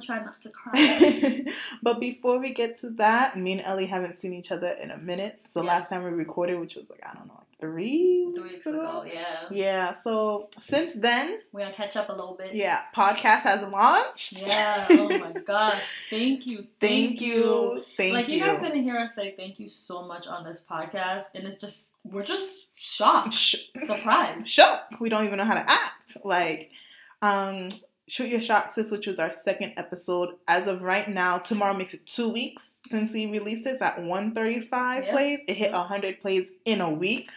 gonna try not to cry. but before we get to that, me and Ellie haven't seen each other in a minute. So, Yeah. last time we recorded, which was like, I don't know, like three, Three weeks ago, yeah. Yeah, so since then, We're gonna catch up a little bit. yeah, podcast has launched. Yeah. Oh my gosh. Thank you. Thank you. Thank you like you. you guys gonna hear us say thank you so much on this podcast, and it's just we're just shocked, Sh- surprised. shook. We don't even know how to act. Like, um, Shoot Your Shot Sis, which was our second episode. As of right now, tomorrow makes it two weeks since we released it. It's at 135 Yep. plays. It hit 100 plays in a week.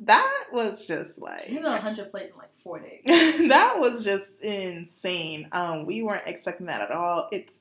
That was just like You know, 100 plays in like four days. that was just insane. Um, we weren't expecting that at all. It's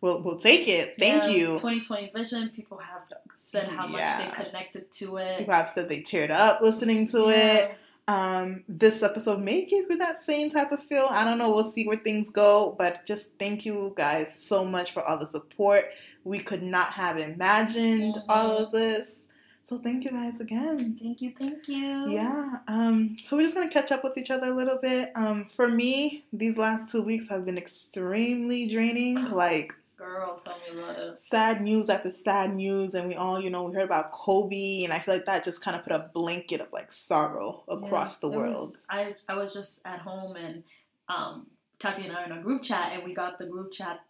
we'll we'll take it. Thank Yeah, you. 2020 vision. People have said how much they connected to it. People have said they teared up listening to it. Um, this episode may give you that same type of feel. I don't know. We'll see where things go, but just thank you guys so much for all the support. We could not have imagined Mhm. all of this. So thank you guys again. Thank you. Thank you. Yeah. Um, so we're just gonna catch up with each other a little bit. Um, for me, these last two weeks have been extremely draining. Like Girl, tell me about it. sad news after sad news, and we all, you know, we heard about Kobe, and I feel like that just kind of put a blanket of like sorrow across Yeah, the world. was- I I was just at home and um, Tati and I are in a group chat and we got the group chat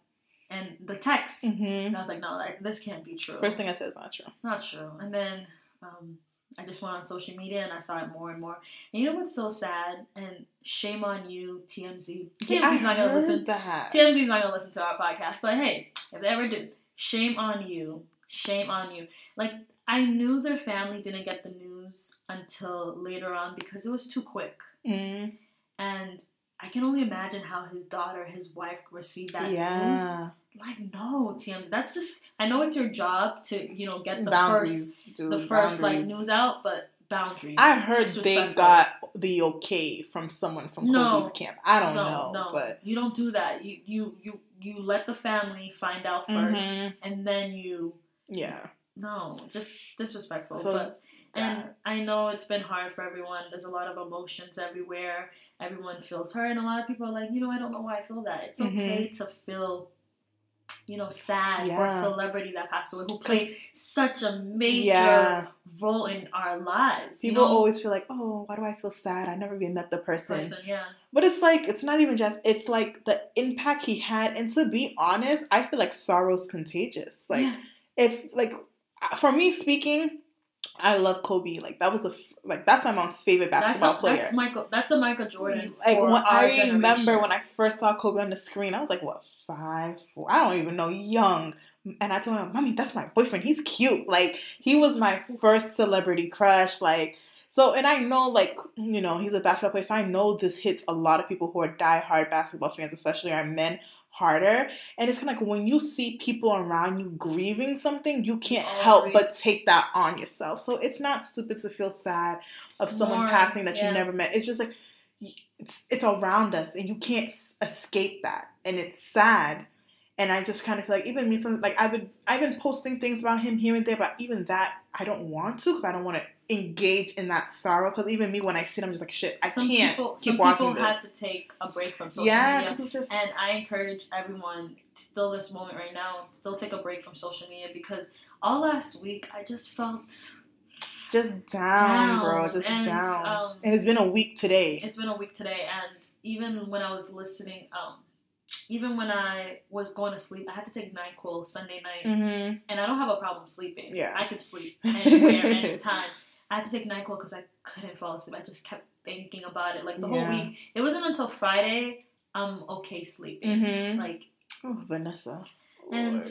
and the text hmm and I was like, no, like, this can't be true. First thing I said is not true. not true. And then um, I just went on social media and I saw it more and more. And you know what's so sad? And shame on you, TMZ. TMZ's not gonna listen. That. TMZ's not gonna listen to our podcast. But hey, if they ever do, shame on you. Shame on you. Like I knew their family didn't get the news until later on because it was too quick. Mm, And I can only imagine how his daughter, his wife received that news. Yeah. Like, no, TMZ. That's just I know it's your job to, you know, get the boundaries, first dude, the first like news out, but boundaries. I heard they got the okay from someone from No. Kobe's camp. I don't no, know, no, but you don't do that. You you you you let the family find out 1st Mhm. and then you yeah. no, just disrespectful. So, but and that- I know it's been hard for everyone. There's a lot of emotions everywhere. Everyone feels hurt, and a lot of people are like, you know, I don't know why I feel that. It's okay to feel, you know, sad for a. Celebrity that passed away who played such a major Yeah. role in our lives. People you know? always feel like, oh, why do I feel sad? I never even met the person. person, yeah. But it's like it's not even just it's like the impact he had. And to be honest, I feel like sorrow's contagious. Like yeah. if like uh, for me speaking, I love Kobe. Like that was a like that's my mom's favorite That's basketball a, player. that's Michael. That's a Michael Jordan. like when I generation. remember when I first saw Kobe on the screen, I was like, what five, four? I don't even know, young. And I told him, mommy, that's my boyfriend. He's cute. Like he was my first celebrity crush. Like so, and I know, like you know, he's a basketball player, so I know this hits a lot of people who are diehard basketball fans, especially our men, harder. And it's kind of like when you see people around you grieving something, you can't Oh, help grief. but take that on yourself. So it's not stupid to feel sad of someone Mourn, passing that yeah. you never met. It's just like it's it's around us and you can't s- escape that. And it's sad. And i just kind of feel like even me some like i've been i've been posting things about him here and there but even that i don't want to because i don't want to engage in that sorrow. Because even me when i see it i'm just like shit i some can't people, keep some watching people this. to take a break from social yeah media. because it's just And I encourage everyone, still this moment right now, still take a break from social media because all last week I just felt just down, down, bro just and, down um, and it's been a week today it's been a week today, and even when I was listening, um, even when I was going to sleep, I had to take Nyquil Sunday night, mm-hmm. and I don't have a problem sleeping. Yeah. I could sleep anywhere, anytime. I had to take Nyquil because I couldn't fall asleep. I just kept thinking about it, like the Yeah. whole week. It wasn't until Friday I'm okay sleeping. mm-hmm. Like oh vanessa and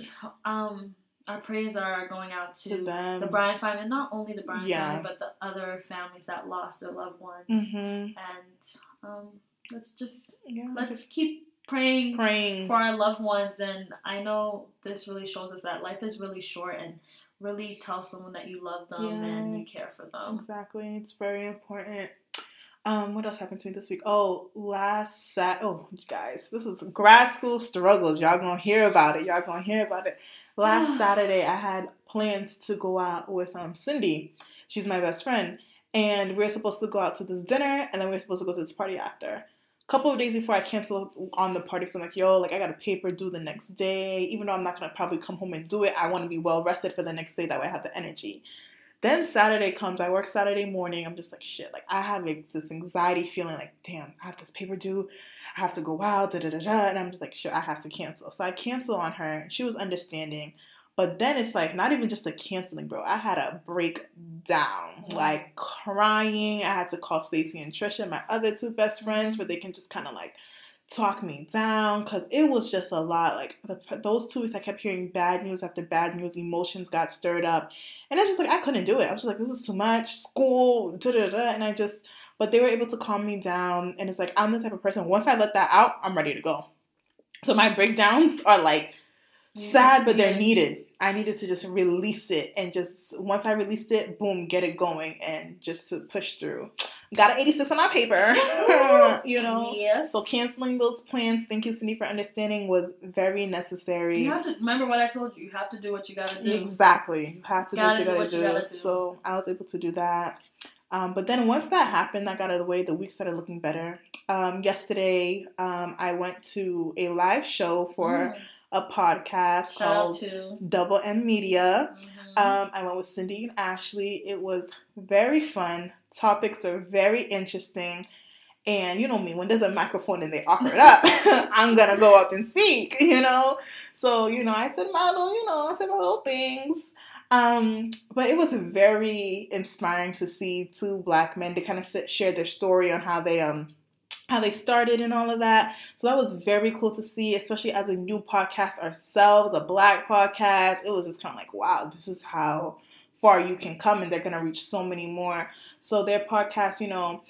um, our prayers are going out to, to them the Bryant family, and not only the Bryant Yeah. family, but the other families that lost their loved ones. mm-hmm. And um, let's just yeah let's just keep praying praying for our loved ones. And I know this really shows us that life is really short, and really tell someone that you love them and you care for them. Exactly. It's very important. Um, what else happened to me this week? Oh, last Sat. Oh, guys, this is grad school struggles. Y'all gonna hear about it. Y'all gonna hear about it. Last Saturday, I had plans to go out with um Cindy. She's my best friend, and we are supposed to go out to this dinner, and then we are supposed to go to this party after. A couple of days before I canceled on the party, because I'm like, yo, like I got a paper due the next day. Even though I'm not gonna probably come home and do it, I want to be well rested for the next day. That way, I have the energy. Then Saturday comes. I work Saturday morning. I'm just like shit. Like I have this anxiety feeling. Like damn, I have this paper due. I have to go out. Da da da da. And I'm just like shit. I have to cancel. So I cancel on her. She was understanding. But then it's like not even just a canceling, bro. I had a breakdown, mm-hmm. like crying. I had to call Stacy and Trisha, my other two best friends, where they can just kind of like talk me down because it was just a lot. Like the, those two weeks, I kept hearing bad news after bad news. Emotions got stirred up, and it's just like I couldn't do it. I was just like, this is too much. School, da da da, and I just. But they were able to calm me down, and it's like I'm the type of person. Once I let that out, I'm ready to go. So my breakdowns are like sad, but they're needed. I needed to just release it, and just once I released it, boom, get it going, and just to push through. Got an 86 on our paper, you know. Yes. So canceling those plans, thank you, Cindy, for understanding, was very necessary. You have to remember what I told you. You have to do what you gotta do. Exactly. You have to do what you gotta, do, what. You gotta do. So I was able to do that. Um, but then once that happened, that got out of the way. The week started looking better. Um, yesterday, um, I went to a live show for. Mm a podcast Shout called Double M Media. Mm-hmm. Um, I went with Cindy and Ashley. It was very fun. Topics are very interesting. And you know me, when there's a microphone and they offer it up, I'm gonna go up and speak, you know? So, you know, I said my little, you know, I said my little things. Um, but it was very inspiring to see two black men to kind of share their story on how they um how they started and all of that. So that was very cool to see, especially as a new podcast ourselves, a black podcast. It was just kind of like, wow, this is how far you can come, and they're going to reach so many more. So their podcast, you know,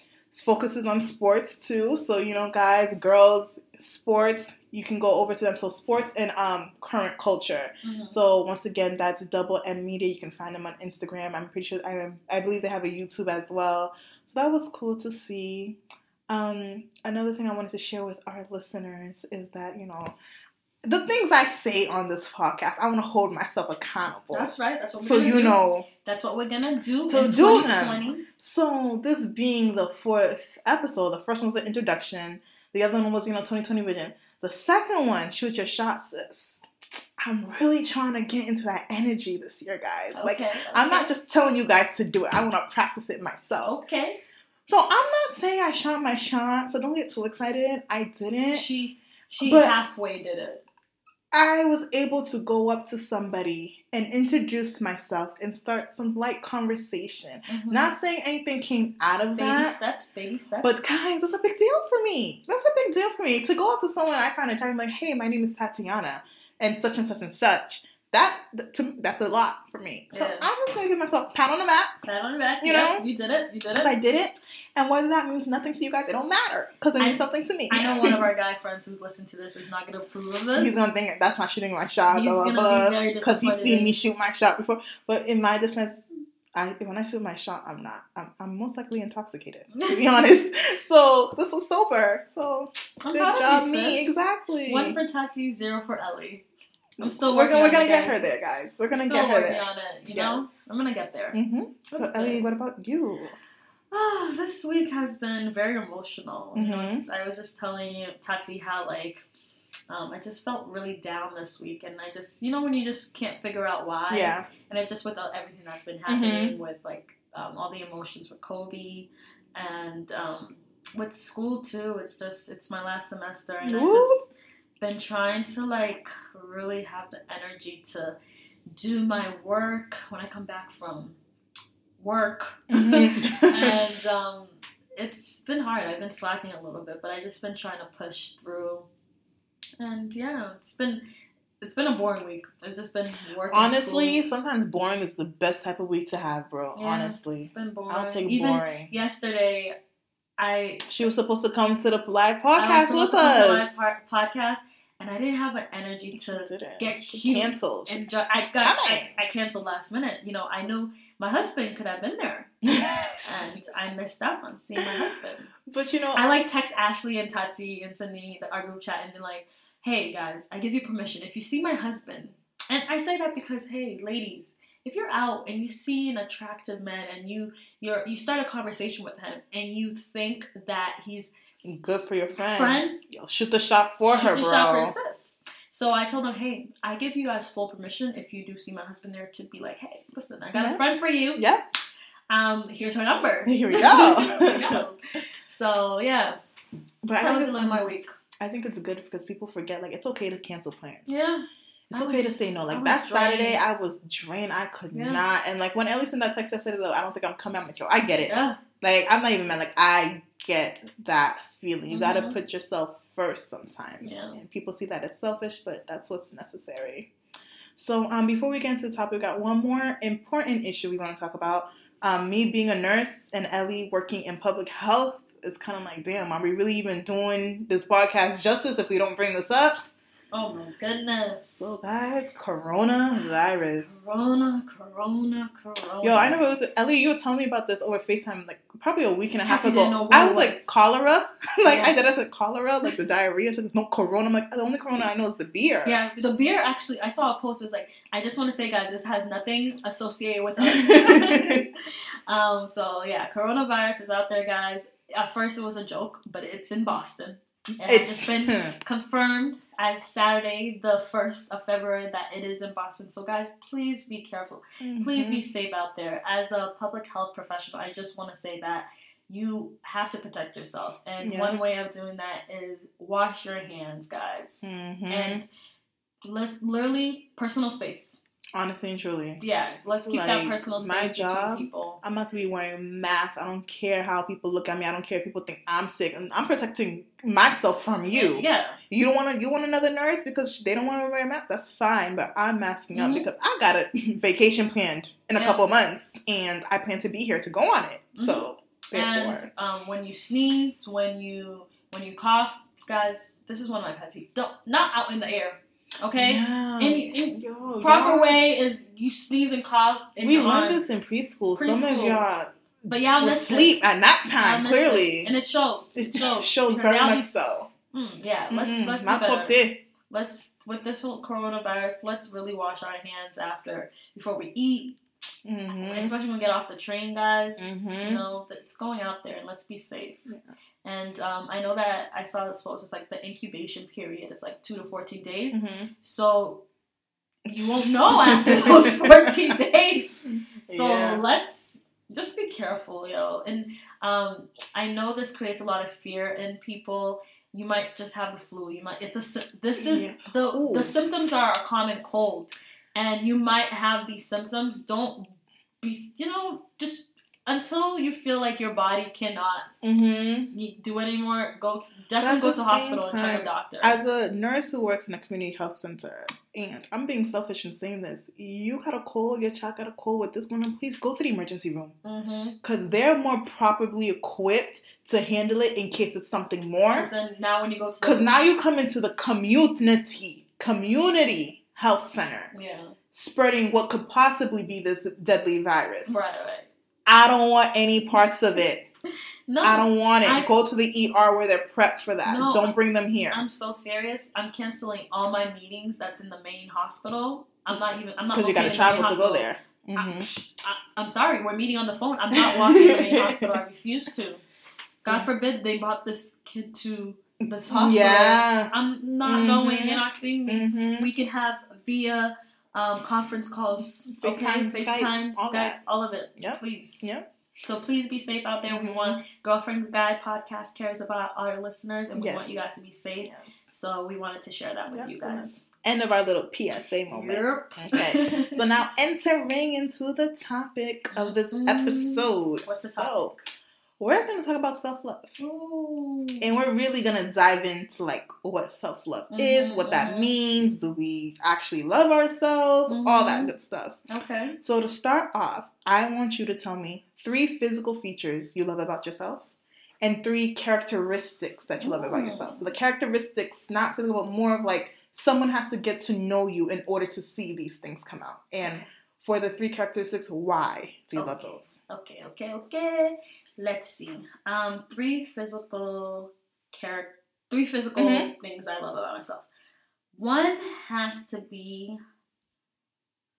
focuses on sports too. So, you know, guys, girls, sports, you can go over to them. So sports and um, current culture. Mm-hmm. So once again, that's Double M Media. You can find them on Instagram. I'm pretty sure I I believe they have a YouTube as well. So that was cool to see. Um, another thing I wanted to share with our listeners is that, you know, the things I say on this podcast, I want to hold myself accountable. That's right. That's what we're so you do. know. That's what we're gonna do to do them. So this being the fourth episode, the first one was the introduction. The other one was you know 2020 vision. The second one, shoot your shots, sis. I'm really trying to get into that energy this year, guys. Okay, like okay. I'm not just telling you guys to do it. I want to practice it myself. Okay. So I'm not saying I shot my shot, so don't get too excited. I didn't. She she halfway did it. I was able to go up to somebody and introduce myself and start some light conversation. Mm-hmm. Not saying anything came out of baby that. Baby steps, baby steps. But guys, that's a big deal for me. That's a big deal for me. To go up to someone I find attractive, like, hey, my name is Tatiana and such and such and such that to, that's a lot for me. So yeah. I'm just gonna give myself a pat on the back. Pat on the back. You know, you did it. You did it. I did it, and whether that means nothing to you guys, it don't matter because it means I, something to me. I know one of our guy friends who's listened to this is not gonna approve of this. He's gonna think that's not shooting my shot, he's blah blah blah, because he's seen me shoot my shot before. But in my defense, I when I shoot my shot, I'm not. I'm, I'm most likely intoxicated, to be honest. So this was sober. So I'm good job, me. Exactly. One for Tati, zero for Ellie. I'm still working. We're, we're gonna get her there, guys. We're gonna still get her there. on it. You yes. know, I'm gonna get there. Mm-hmm. So, Ellie, what about you? Ah, this week has been very emotional. Mm-hmm. I was just telling you, Tati, how like um, I just felt really down this week, and I just, you know, when you just can't figure out why. Yeah. And it just with everything that's been happening mm-hmm. with like um, all the emotions with Kobe, and um, with school too. It's just it's my last semester, and Ooh. I just been trying to like really have the energy to do my work when I come back from work. Mm-hmm. and um, it's been hard. I've been slacking a little bit, but I just been trying to push through. And yeah, it's been it's been a boring week. I've just been working. Honestly, school. sometimes boring is the best type of week to have, bro. Yeah, Honestly, it's been boring. I'll take Even boring. Yesterday, I she was supposed to come to the live podcast with us. live par- podcast, and I didn't have an energy to get cute canceled. And ju- I got I, I, canceled last minute. You know, I knew my husband could have been there, and I missed out on seeing my husband. But you know, I like text Ashley and Tati and Tani, the, our group chat, and be like, "Hey guys, I give you permission. If you see my husband, and I say that because, hey, ladies." If you're out and you see an attractive man and you you're you start a conversation with him and you think that he's good for your friend, friend Yo, shoot the shot for shoot her, the bro. shot for your sis. So I told him, hey, I give you guys full permission if you do see my husband there to be like, hey, listen, I got Yeah. a friend for you. Yep. Um, here's her number. Here we go. Here we go. So yeah, But I that was like my week. I think it's good because people forget like it's okay to cancel plans. Yeah. It's I okay to say no. Like was that Saturday. I was drained. I could Yeah. not. And like when Ellie sent that text, I said, "Though I don't think I'm coming." I'm like, "Yo, I get it. Yeah. Like I'm not even mad. Like I get that feeling. You got to put yourself first sometimes. Yeah. And people see that as selfish, but that's what's necessary. So um, before we get into the topic, we got one more important issue we want to talk about. Um, me being a nurse and Ellie working in public health is kind of like, damn, are we really even doing this podcast justice if we don't bring this up? Oh my goodness. So guys, coronavirus. Corona, Corona, Corona. Yo, I know it was Ellie. You were telling me about this over Facetime, like probably a week and a half ago. didn't know what I was like cholera, like Yeah. I said, I said cholera, like the diarrhea. She's like, no corona. I'm like the only corona I know is the beer. Yeah, the beer actually. I saw a post. It was like, I just want to say, guys, this has nothing associated with us. um. So yeah, coronavirus is out there, guys. At first, it was a joke, but it's in Boston. And it's just been confirmed as Saturday, the first of February, that it is in Boston. So guys, please be careful. Please be safe out there. As a public health professional, I just want to say that you have to protect yourself, and Yeah. one way of doing that is wash your hands, guys Mhm. and let's literally personal space. Honestly and truly, Yeah, let's keep that Like, personal my space job- between people. I'm about to be wearing masks. I don't care how people look at me. I don't care if people think I'm sick. I'm protecting myself from you. Yeah, You don't want to. You want another nurse because they don't want to wear a mask. That's fine. But I'm masking up Mhm. because I got a vacation planned in a Yeah. couple months, and I plan to be here to go on it. So therefore, and um, when you sneeze, when you when you cough, guys, this is one of my pet peeves. Don't not out in the air. Okay, Yeah. In- in Yo, proper y'all- way is you sneeze and cough. In We learned arms. this in preschool. Some of y'all but y'all will missed it. sleep at Y'all time. Clearly, it. and it shows. It shows. shows very much be- so. Mm, yeah, let's Mm-mm. let's Not do better. let's with this whole coronavirus, let's really wash our hands after before we eat, Mm-hmm. especially when we get off the train, guys. Mhm. You know, it's going out there and let's be safe. Yeah. And um, I know that I saw this post. It's like the incubation period is like two to fourteen days. Mm-hmm. So you won't know after those fourteen days. So Yeah. let's just be careful, yo. And um, I know this creates a lot of fear in people. You might just have the flu. You might. It's a. This is Yeah. the Ooh. the symptoms are a common cold, and you might have these symptoms. Don't be. You know, just until you feel like your body cannot Mm-hmm. do anymore. Go to, definitely go to the hospital same and check a doctor. As a nurse who works in a community health center, and I'm being selfish in saying this, you got a cold, your child got a cold with this going on, please go to the emergency room. mm-hmm. Because they're more properly equipped to handle it in case it's something more. Because now when you go to Because now you come into the community, community health center, yeah spreading what could possibly be this deadly virus. right right I don't want any parts of it. no I don't want it. I- Go to the ER where they're prepped for that. No, don't bring them here. I'm so serious. I'm canceling all my meetings that's in the main hospital. I'm not even. I'm not Because you got to located in the main travel to go there. Hmm psh, I, am sorry. We're meeting on the phone. I'm not walking to the main hospital. I refuse to. God forbid they brought this kid to hospital. Yeah. I'm not Mhm. going. You're not seeing me. hmm We can have via um, conference calls, FaceTime, okay? FaceTime, all Skype, that. all of it. Yep. Please. Yep. So please be safe out there. We Mhm. want Girlfriend Guy podcast cares about our listeners, and we Yes. want you guys to be safe. Yes. So we wanted to share that with Yep, you guys. End of our little PSA moment. Yep. Okay. So now entering into the topic of this Mhm. episode. What's the So, we're gonna talk about self love. And we're really gonna dive into like what self love is, Mhm, what that mhm. means, do we actually love ourselves, all that Mhm. good stuff. okay. So to start off, I want you to tell me three physical features you love about yourself and three characteristics that you love about yourself. So the characteristics, not physical, but more of like someone has to get to know you in order to see these things come out. And for the three characteristics, why do you okay. love those? Okay, okay, okay. Let's see. Um, three physical character, three physical Mhm. things I love about myself. One has to be.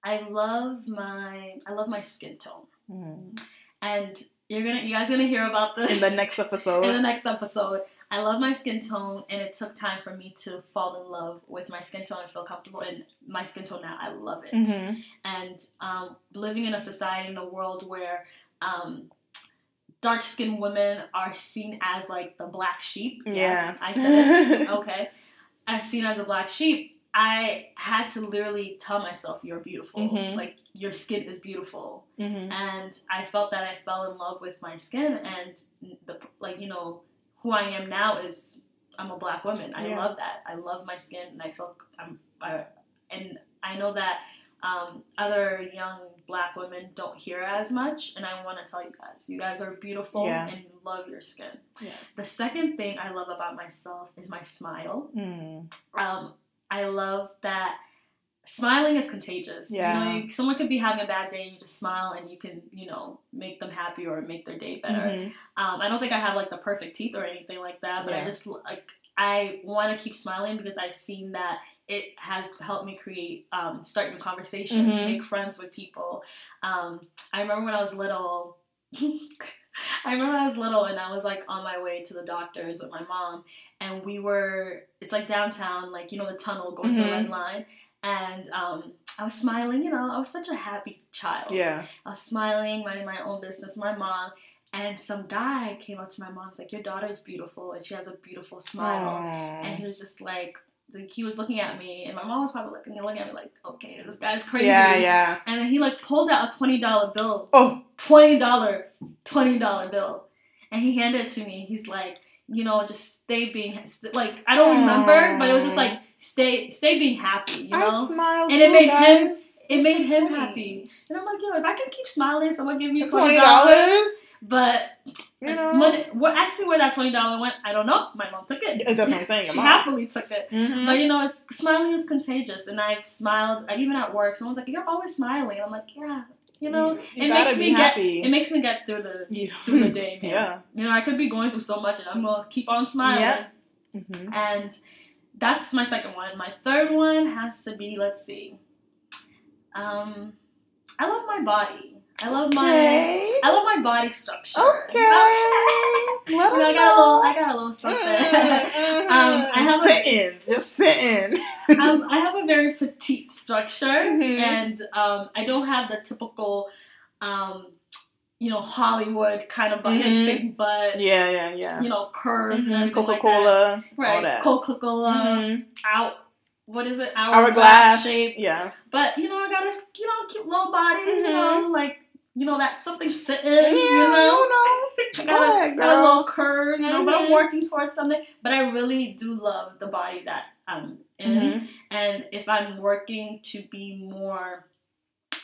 I love my I love my skin tone, Mm. and you're gonna you guys gonna hear about this In the next episode. in the next episode. I love my skin tone, and it took time for me to fall in love with my skin tone and feel comfortable in my skin tone now. I love it Mhm. and um, living in a society in a world where um, dark skinned women are seen as like the black sheep. Yeah. I said it. okay. As seen as a black sheep, I had to literally tell myself, "You're beautiful. Mhm. Like your skin is beautiful." Mhm. And I felt that I fell in love with my skin, and the like, you know, who I am now is I'm a black woman. I Yeah. love that. I love my skin, and I feel I'm I, and I know that um, other young black women don't hear as much, and I want to tell you guys, you guys are beautiful Yeah. and love your skin. Yes. The second thing I love about myself is my smile. Mm. Um, I love that smiling is contagious. Yeah. You know, you, someone could be having a bad day and you just smile and you can, you know, make them happy or make their day better. Mhm. Um, I don't think I have like the perfect teeth or anything like that, but I just like I want to keep smiling because I've seen that it has helped me create, um, start new conversations, Mhm. make friends with people. Um, I remember when I was little. I remember I was little and I was like on my way to the doctors with my mom, and we were. It's like downtown, like you know the tunnel going to the red line, and um, I was smiling. You know, I was such a happy child. Yeah. I was smiling, minding my own business, my mom, and some guy came up to my mom. He's like, "Your daughter's beautiful, and she has a beautiful smile." And he was just like, like he was looking at me, and my mom was probably looking, looking at me like, "Okay, this guy's crazy." Yeah, yeah. And then he like pulled out a twenty dollar bill, Oh, twenty dollar, twenty dollar bill, and he handed it to me. He's like, you know, just stay being like I don't remember, but it was just like stay, stay being happy, you know. I smiled And it made him- it made him 20. happy. And I'm like, yo, if I can keep smiling, someone give me Twenty dollars. But You know. money, what actually where that twenty dollar went, I don't know. My mom took it. That's what I'm saying. She mom. happily took it. Mhm. But you know, it's smiling is contagious, and I've smiled. I, even at work, someone's like, "You're always smiling." I'm like, "Yeah." You know, you it makes me get happy. it makes me get through the through the day, man. Yeah. You know, I could be going through so much, and I'm gonna keep on smiling. Yeah. Mhm. And that's my second one. My third one has to be. Let's see. Um, I love my body. I love my. Okay. I love my body structure. Okay. You know, I got a little. I got a little something. Mhm, Um, I have a- just sitting. um, I have a very petite structure, Mhm. and um, I don't have the typical, um, you know, Hollywood kind of Mhm. big butt, yeah, yeah, yeah. you know, curves and Coca Cola, all right? Coca Cola, Mhm. out. What is it? Hourglass shape. Yeah. But you know, I got a you know cute little body. You Mhm. know, like you know that something sitting. Yeah, you know. Go got, a, ahead, got a little curve, you know, but I'm Mhm. working towards something. But I really do love the body that I'm in. Mhm. And if I'm working to be more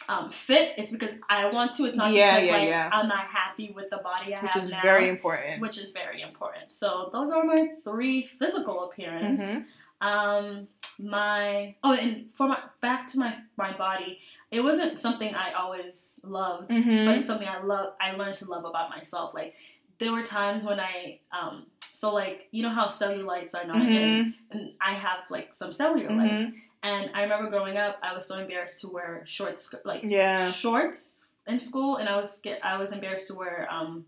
um, fit, it's because I want to. It's not Yeah, because yeah, like yeah. I'm not happy with the body I Which have is now. very important. which is very important. So those are my three physical appearance. Mhm. Um, my oh, and for my back to my my body, it wasn't something I always loved, Mhm. but it's something I love. I learned to love about myself. Like there were times when I um, so like you know how cellulites are not in, Mhm. and I have like some cellulites. And I remember growing up, I was so embarrassed to wear short skirt, like Yeah. shorts in school, and I was get I was embarrassed to wear um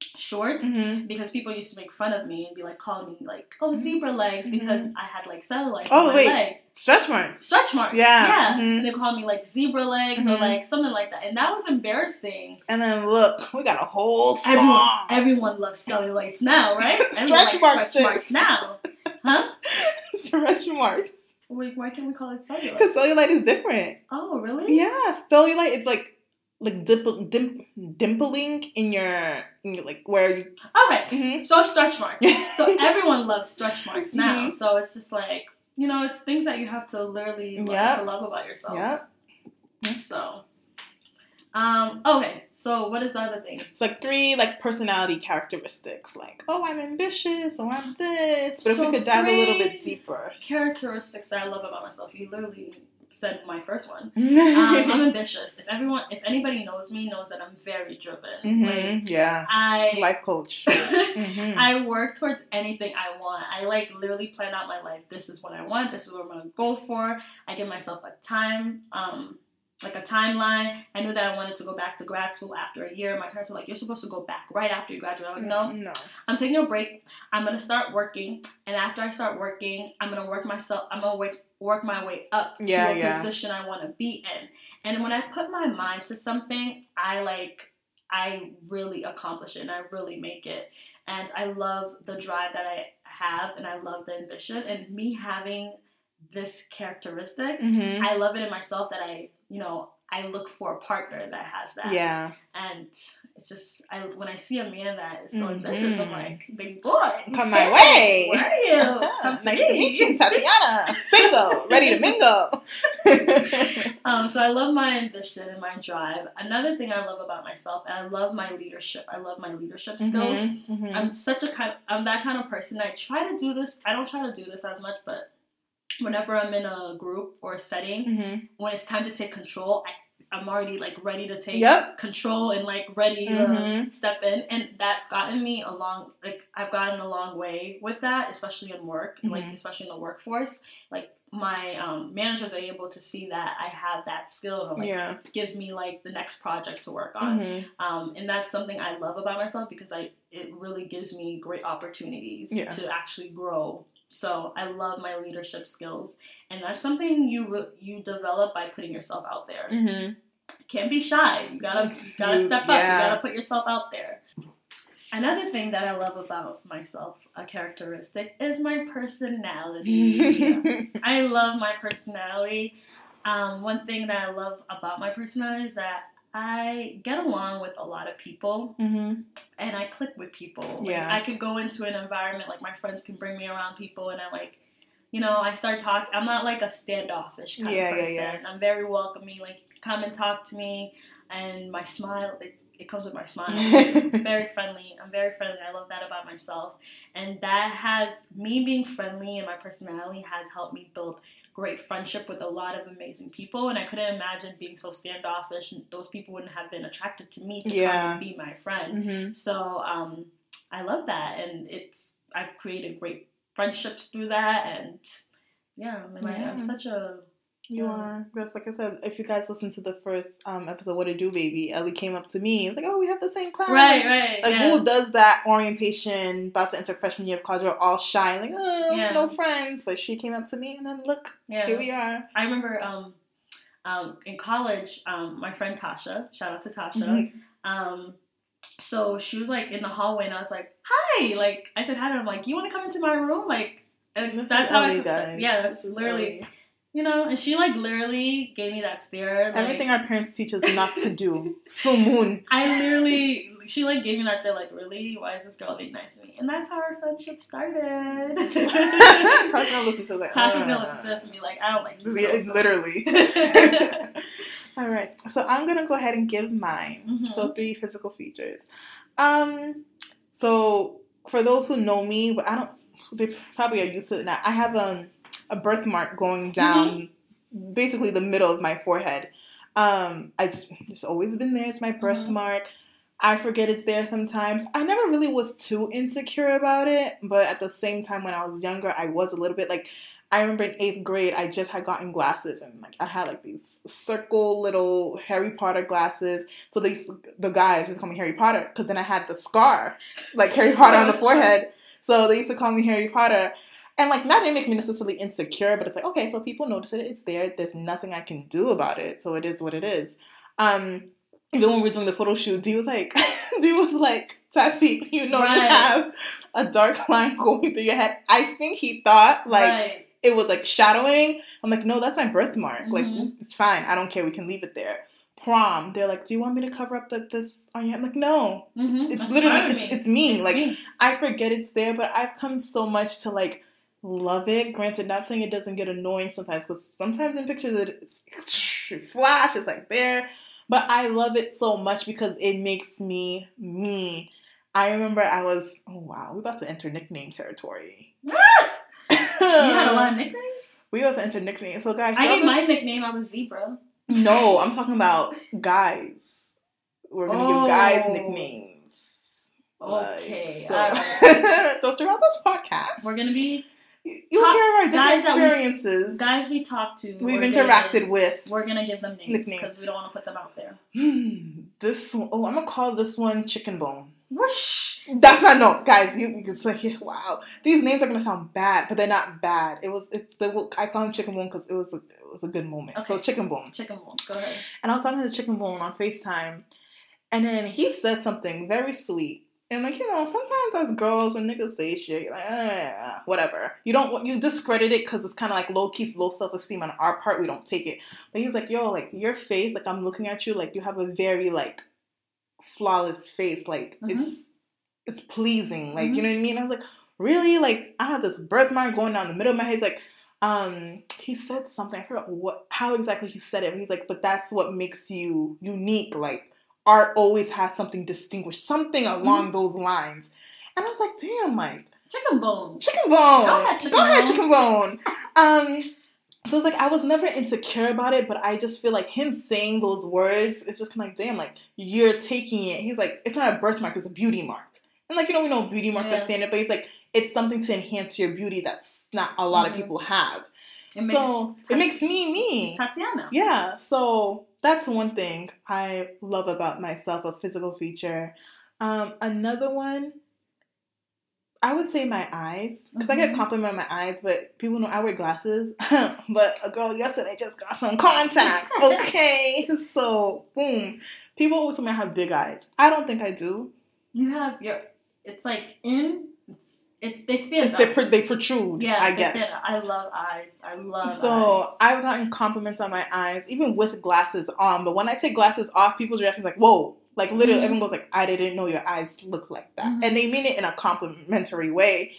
shorts Mhm. because people used to make fun of me and be like calling me like oh zebra legs because I had like cellulites Mm-hmm. Oh, on my wait. leg, Stretch marks. stretch marks. Yeah. yeah. Mhm. And they called me like zebra legs or Mhm. like something like that, and that was embarrassing. And then look, we got a whole song. Everyone, everyone loves cellulites now, right? Stretch marks, stretch marks now, huh? Stretch marks. Wait, why can't we call it cellulite? Because cellulite is different. Oh, really? Yeah, cellulite. It's like like dimple, dim, dimpling in your, in your like where you. Okay, Mhm. so stretch marks. so everyone loves stretch marks now. Mhm. So it's just like you know, it's things that you have to literally learn Yep. to love about yourself. Yep. So, um, okay. So what is the other thing? It's like three like personality characteristics. Like, oh, I'm ambitious, or I'm this. But if we could dive a little bit deeper. Characteristics that I love about myself. You literally said my first one. Um, I'm ambitious. If everyone, if anybody knows me, knows that I'm very driven. Mm-hmm. Like yeah. I Life coach. Mm-hmm. I work towards anything I want. I like literally plan out my life. This is what I want. This is what I'm gonna go for. I give myself a time, um, like a timeline. I knew that I wanted to go back to grad school after a year. My parents were like, "You're supposed to go back right after you graduate." I'm like, no, No. I'm taking a break. I'm gonna start working, and after I start working, I'm gonna work myself. I'm gonna work work my way up Yeah, to a yeah. position I want to be in. And when I put my mind to something, I like I really accomplish it and I really make it. And I love the drive that I have, and I love the ambition, and me having this characteristic. Mm-hmm. I love it in myself that I, you know, I look for a partner that has that Yeah. and it's just I when I see a man that is so Mhm. ambitious, I'm like, big boy, Come my way. Where are you? Come nice to to meet you, Tatiana. Single, ready to mingle. Um, so I love my ambition and my drive. Another thing I love about myself, and I love my leadership. I love my leadership skills. Mhm, mhm. I'm such a kind. I'm that kind of person. I try to do this. I don't try to do this as much, but whenever I'm in a group or a setting, Mhm. when it's time to take control, I, I'm already like ready to take Yep. control and like ready to Mhm. step in and that's gotten me a long like i've gotten a long way with that especially in work like Mhm. especially in the workforce like my um, managers are able to see that i have that skill and like Yeah. give me like the next project to work on Mhm. um, and that's something i love about myself because i it really gives me great opportunities Yeah. to actually grow so i love my leadership skills and that's something you re- you develop by putting yourself out there Mhm. can't be shy. You gotta gotta step up. yeah. You gotta put yourself out there. Another thing that I love about myself, a characteristic, is my personality. I love my personality. Um, one thing that I love about my personality is that I get along with a lot of people Mhm. and I click with people. Like, Yeah. I could go into an environment like my friends can bring me around people and I like you know, I start talking. I'm not like a standoffish kind Yeah, of yeah, person. yeah. I'm very welcoming. Like, come and talk to me, and my smile. It's, it comes with my smile. Very friendly. I'm very friendly. I love that about myself, and that has me being friendly and my personality has helped me build great friendship with a lot of amazing people. And I couldn't imagine being so standoffish, and those people wouldn't have been attracted to me to come and be my friend. Mhm. So um, I love that, and it's I've created great friendships through that, and yeah, I mean, I, I'm such a You Yeah. are. That's like I said. If you guys listen to the first um, episode, "What It Do, Baby," Ellie came up to me. It's like, "Oh, we have the same class." right, Like, right, like yeah. who does that orientation about to enter freshman year of college? We're all shy, like, oh, Yeah. no friends. But she came up to me, and then look, yeah. here we are. I remember um, um, in college, um, my friend Tasha, shout out to Tasha. Mhm. Um, so she was like in the hallway, and I was like, "Hi!" Like I said hi to her. I'm like, "You want to come into my room?" Like, and that's how Ellie, I yeah, that's literally Ellie. You know. And she like literally gave me that stare. Like, everything our parents teach us not to do. So moon. I literally, she like gave me that stare. Like, really? Why is this girl being nice to me? And that's how our friendship started. Tasha's gonna listen to that. Tasha's gonna listen to this and be like, I don't like this. It's girl. literally. All right, so I'm gonna go ahead and give mine. Mhm. So three physical features. Um, so for those who know me, but I don't, they probably are used to it now. I have um, a birthmark going down, basically the middle of my forehead. Um, it's, it's always been there. It's my birthmark. I forget it's there sometimes. I never really was too insecure about it, but at the same time, when I was younger, I was a little bit like. I remember in eighth grade, I just had gotten glasses, and like I had like these circle little Harry Potter glasses. So these the guys just call me Harry Potter because then I had the scar, like Harry Potter on the Oh, forehead. So they used to call me Harry Potter, and like that didn't make me necessarily insecure, but it's like okay, so people notice it, it's there. There's nothing I can do about it, so it is what it is. Um, even when we were doing the photo shoot, D was like, D was like, Tati, you know you Right. have a dark line going through your head. I think he thought like right. it was like shadowing. I'm like, no, that's my birthmark. Like, Mhm. it's fine. I don't care. We can leave it there. Prom. They're like, do you want me to cover up the, this on your head? I'm like, no. Mm-hmm. It's That's literally, it's, me. it's me. It's like, me. I forget it's there, but I've come so much to like love it. Granted, not saying it doesn't get annoying sometimes, because sometimes in pictures it, it flash, it's like there. But I love it so much because it makes me me. I remember I was, oh wow, we're about to enter nickname territory. you had a lot of nicknames. We also enter nicknames. So guys, I gave my nickname. I was zebra. No, I'm talking about guys. We're gonna give guys Oh. nicknames. Okay, so, alright. so throughout this podcast, We're gonna be you- you'll Talk- hear our different guys that we- experiences guys we talked to. we've interacted dated. with. We're gonna give them names because we don't want to put them out there. Hmm, this one, oh, I'm gonna call this one chicken bone. Whoosh. That's not no, guys. You, can say, wow, these names are gonna sound bad, but they're not bad. It was it, the, I call him chicken bone because it was a, it was a good moment. So chicken bone. Chicken Bone. Go ahead. And I was talking to Chicken Bone on FaceTime, and then he said something very sweet. And like you know, sometimes as girls, when niggas say shit, you're like, eh, whatever. You don't you discredit it because it's kind of like low key, low self esteem on our part. We don't take it. But he's like, yo, like your face, like I'm looking at you, like you have a very like flawless face, like Mhm. it's it's pleasing, like you Mhm. know what I mean. I was like, really, like I have this birthmark going down the middle of my head. He's like, um, he said something. I forgot what how exactly he said it. But he's like, but that's what makes you unique. Like art always has something distinguished, something along those lines. And I was like, damn, like Chicken bone. chicken bone. Go ahead, chicken Go ahead, bone. chicken bone. Um, so it's like I was never insecure about it, but I just feel like him saying those words, it's just kind of like, damn, like you're taking it. He's like, it's not a birthmark, it's a beauty mark. And like you know, we know beauty marks are standard, but he's like, it's something to enhance your beauty that's not a lot Mhm. of people have. It so makes it makes me me. Tatiana. Yeah, so that's one thing I love about myself, a physical feature. Um, another one, I would say my eyes, because I get Mhm. complimented on my eyes, but people know I wear glasses. but a girl yesterday just got some contacts. Okay, so boom, people always tell me I have big eyes. I don't think I do. You have your. It's like in. It's they stand They, up. pr- they protrude, Yeah, I they guess. stand. I love eyes. I love So eyes. I've gotten compliments on my eyes, even with glasses on. But when I take glasses off, people's reaction is like, "Whoa!" Like literally, Mhm. everyone goes like, "I didn't know your eyes look like that," Mhm. and they mean it in a complimentary way.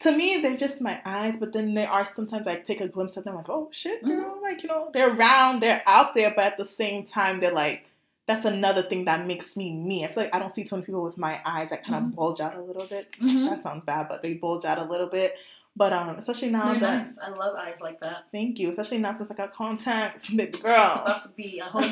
To me, they're just my eyes, but then there are sometimes I take a glimpse of them, like, "Oh shit, girl!" Like you know, they're round, they're out there, but at the same time, they're like. That's another thing that makes me me. I feel like I don't see too many people with my eyes that kind of Mhm. bulge out a little bit. Mhm. That sounds bad, but they bulge out a little bit. But um, especially now They're that nice. I love eyes like that. Thank you, especially now since I got contacts, baby It's girl. about to be a whole new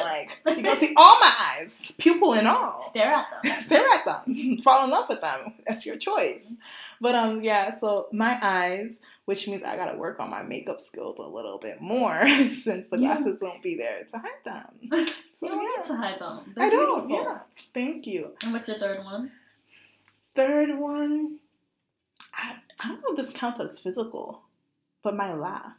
like you gonna see all my eyes, pupil and all. Stare at them. Stare at them, fall in love with them. That's your choice. But um, yeah. So my eyes, which means I gotta work on my makeup skills a little bit more, since the Yeah. glasses won't be there to hide them. So you don't yeah, need to hide them. They're I don't. beautiful. Yeah. Thank you. And what's your third one? Third one, I, I don't know if this counts as physical, but my laugh.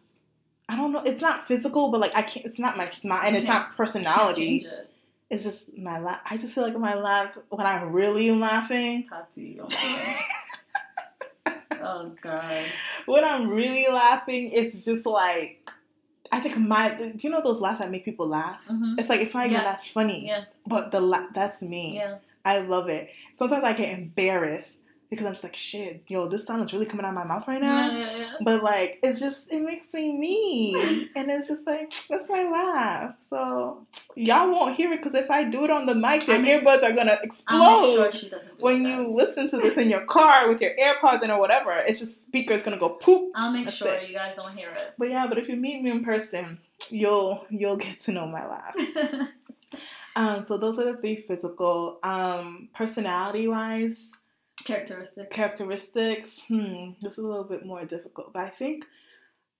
I don't know. It's not physical, but like I can't. It's not my smile, and it's not personality. It. It's just my laugh. I just feel like my laugh when I'm really laughing. Oh, my God. oh god. When I'm really laughing, it's just like I think my. You know those laughs that make people laugh. hmm It's like it's not even Yeah. that's funny, Yeah. but the la- that's me. Yeah. I love it. Sometimes I get embarrassed because I'm just like, shit, yo, this sound is really coming out of my mouth right now. Yeah, yeah. But like, it's just it makes me me, and it's just like that's my laugh. So y'all won't hear it because if I do it on the mic, your I mean, earbuds are gonna I'll explode. sure she doesn't do when you best. listen to this in your car with your AirPods in or whatever, it's just speakers gonna go poop. I'll make sure it. you guys don't hear it. But yeah, but if you meet me in person, you'll you'll get to know my laugh. Um, so those are the three physical. Um, personality wise, Characteristics. characteristics. Hmm, this is a little bit more difficult, but I think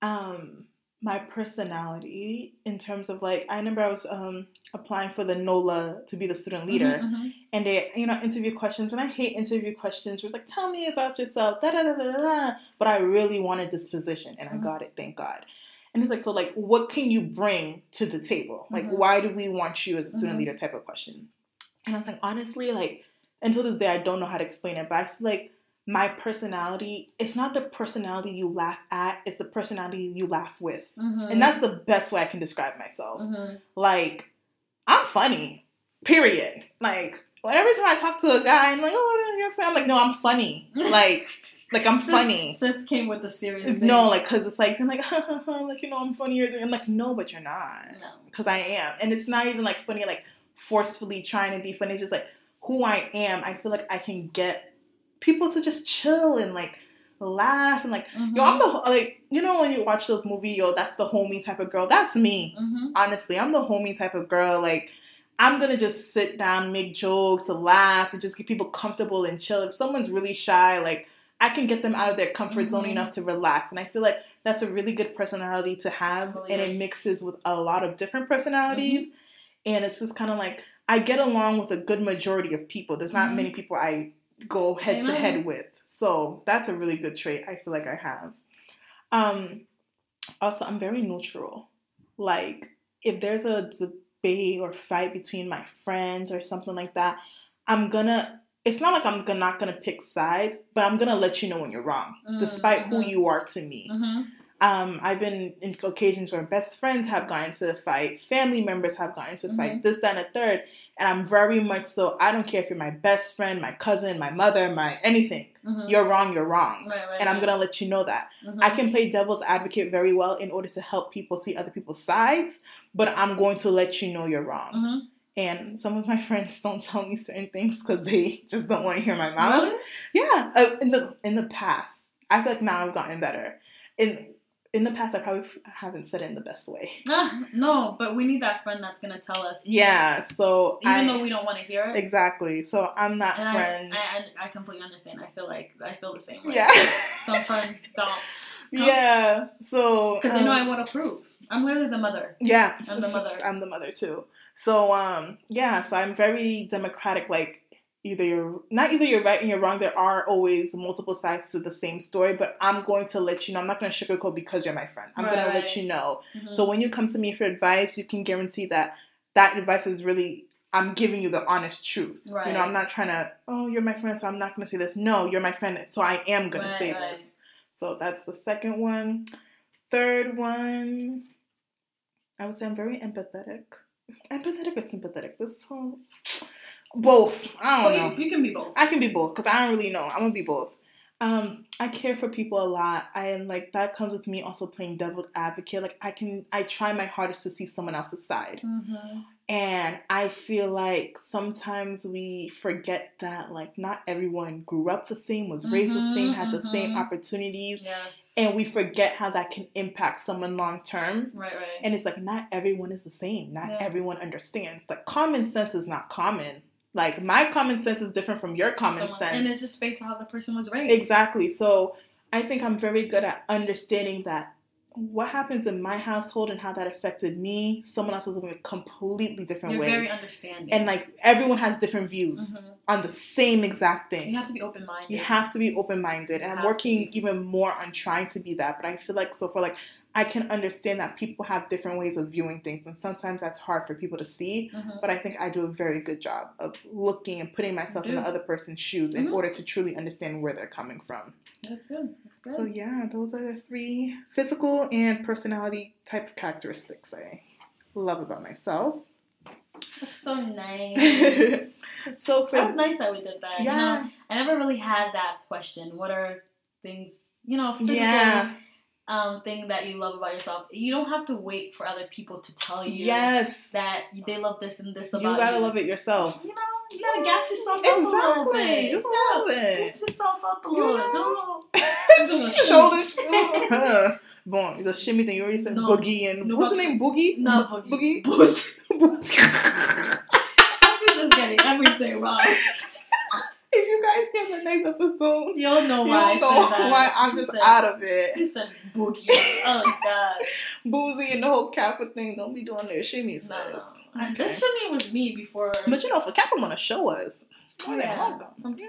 um my personality in terms of like I remember I was um applying for the NOLA to be the student leader Mhm, mhm. and they you know interview questions and I hate interview questions. It was like tell me about yourself, da da da da da. But I really wanted this position and I Mhm. got it, thank God. And it's like so like what can you bring to the table? Like Mhm. why do we want you as a student Mhm. leader type of question? And I was like honestly like until this day I don't know how to explain it, but I feel like my personality it's not the personality you laugh at, it's the personality you laugh with. Mhm. And that's the best way I can describe myself Mhm. like I'm funny. Period. Like whenever time I talk to a guy and like, oh, you're funny. I'm like, no, I'm funny. Like, like I'm Sis- funny. Sis came with the serious. No, like, cause it's like they're like, like you know, I'm funnier. Than, I'm like, no, but you're not. no. Cause I am, and it's not even like funny, like forcefully trying to be funny. It's just like who I am. I feel like I can get people to just chill and like laugh and like mm-hmm. yo, I'm the like you know when you watch those movie yo, that's the homie type of girl. That's me. Mm-hmm. Honestly, I'm the homie type of girl. Like I'm gonna just sit down, make jokes, laugh, and just get people comfortable and chill. If someone's really shy, like I can get them out of their comfort mm-hmm. zone enough to relax. And I feel like that's a really good personality to have, and is. it mixes with a lot of different personalities. Mm-hmm. And it's just kind of like I get along with a good majority of people. There's not mm-hmm. many people I go head to head with. So that's a really good trait I feel like I have. Um, also, I'm very neutral. Like, if there's a debate or fight between my friends or something like that, I'm gonna. It's not like I'm not gonna pick sides, but I'm gonna let you know when you're wrong, mm-hmm. despite who mm-hmm. you are to me. Mm-hmm. Um, I've been in occasions where best friends have gotten into a fight, family members have gotten into a fight, mm-hmm. this, that, and a third. And I'm very much so, I don't care if you're my best friend, my cousin, my mother, my anything. Mm-hmm. You're wrong, you're wrong. Right, right, and I'm right. going to let you know that. Mm-hmm. I can play devil's advocate very well in order to help people see other people's sides, but I'm going to let you know you're wrong. Mm-hmm. And some of my friends don't tell me certain things because they just don't want to hear my mouth. Really? Yeah, uh, in the in the past, I feel like now I've gotten better. In in the past, I probably haven't said it in the best way. Uh, no, but we need that friend that's gonna tell us. Yeah, so even I, though we don't want to hear it. Exactly. So I'm that and friend. I, I, I, completely understand. I feel like I feel the same way. Yeah. Some friends don't. Yeah. So because um, they know I want to prove. I'm literally the mother. Yeah. I'm the mother. I'm the mother too. So um yeah, so I'm very democratic. Like either you're not either you're right and you're wrong. There are always multiple sides to the same story, but I'm going to let you know. I'm not going to sugarcoat because you're my friend. I'm right, going to let you know. Mm-hmm. So when you come to me for advice, you can guarantee that that advice is really I'm giving you the honest truth. Right. You know, I'm not trying to, oh, you're my friend, so I'm not going to say this. No, you're my friend, so I am going right, to say this. So that's the second one. Third one, I would say I'm very empathetic. Empathetic or sympathetic? This whole both. I don't well, know. You, you, can be both. I can be both because I don't really know. I'm gonna be both. Um, I care for people a lot. I am like that comes with me also playing devil's advocate. Like I can, I try my hardest to see someone else's side, mm-hmm. and I feel like sometimes we forget that like not everyone grew up the same, was raised mm-hmm, the same, had mm-hmm. the same mm-hmm. opportunities. Yes. And we forget how that can impact someone long term. Right, right. And it's like not everyone is the same. Not yeah. everyone understands. Like common sense is not common like my common sense is different from your common Someone, sense. And it's just based on how the person was raised. Exactly. So I think I'm very good at understanding that what happens in my household and how that affected me, someone else is living a completely different You're way. very understanding. And like everyone has different views mm-hmm. on the same exact thing. You have to be open minded. You have to be open minded. And I'm working even more on trying to be that. But I feel like so for like I can understand that people have different ways of viewing things, and sometimes that's hard for people to see. Mm-hmm. But I think I do a very good job of looking and putting myself in the other person's shoes mm-hmm. in order to truly understand where they're coming from. That's good. That's good. So yeah, those are the three physical and personality type of characteristics I love about myself. That's so nice. so for, that was nice that we did that. Yeah. You know, I never really had that question. What are things you know? Physical, yeah um, thing that you love about yourself. You don't have to wait for other people to tell you yes. that they love this and this about you. Gotta you. love it yourself. You know, you gotta gas yourself exactly. up a little bit. You gotta gas yourself up a little. You Shoulders. Bon, the shimmy thing you already said no. boogie and no, what's the name? Boogie. No boogie. Boogie. Boogie. just getting everything wrong if you guys hear the next episode, you'll know why you'll know why I'm she just said, out of it. He said boogie. oh god. Boozy and the whole Kappa thing. Don't be doing their shimmy sis. No. Okay. This shimmy was me before. But you know, for Kappa want to show us. More yeah. welcome. Yeah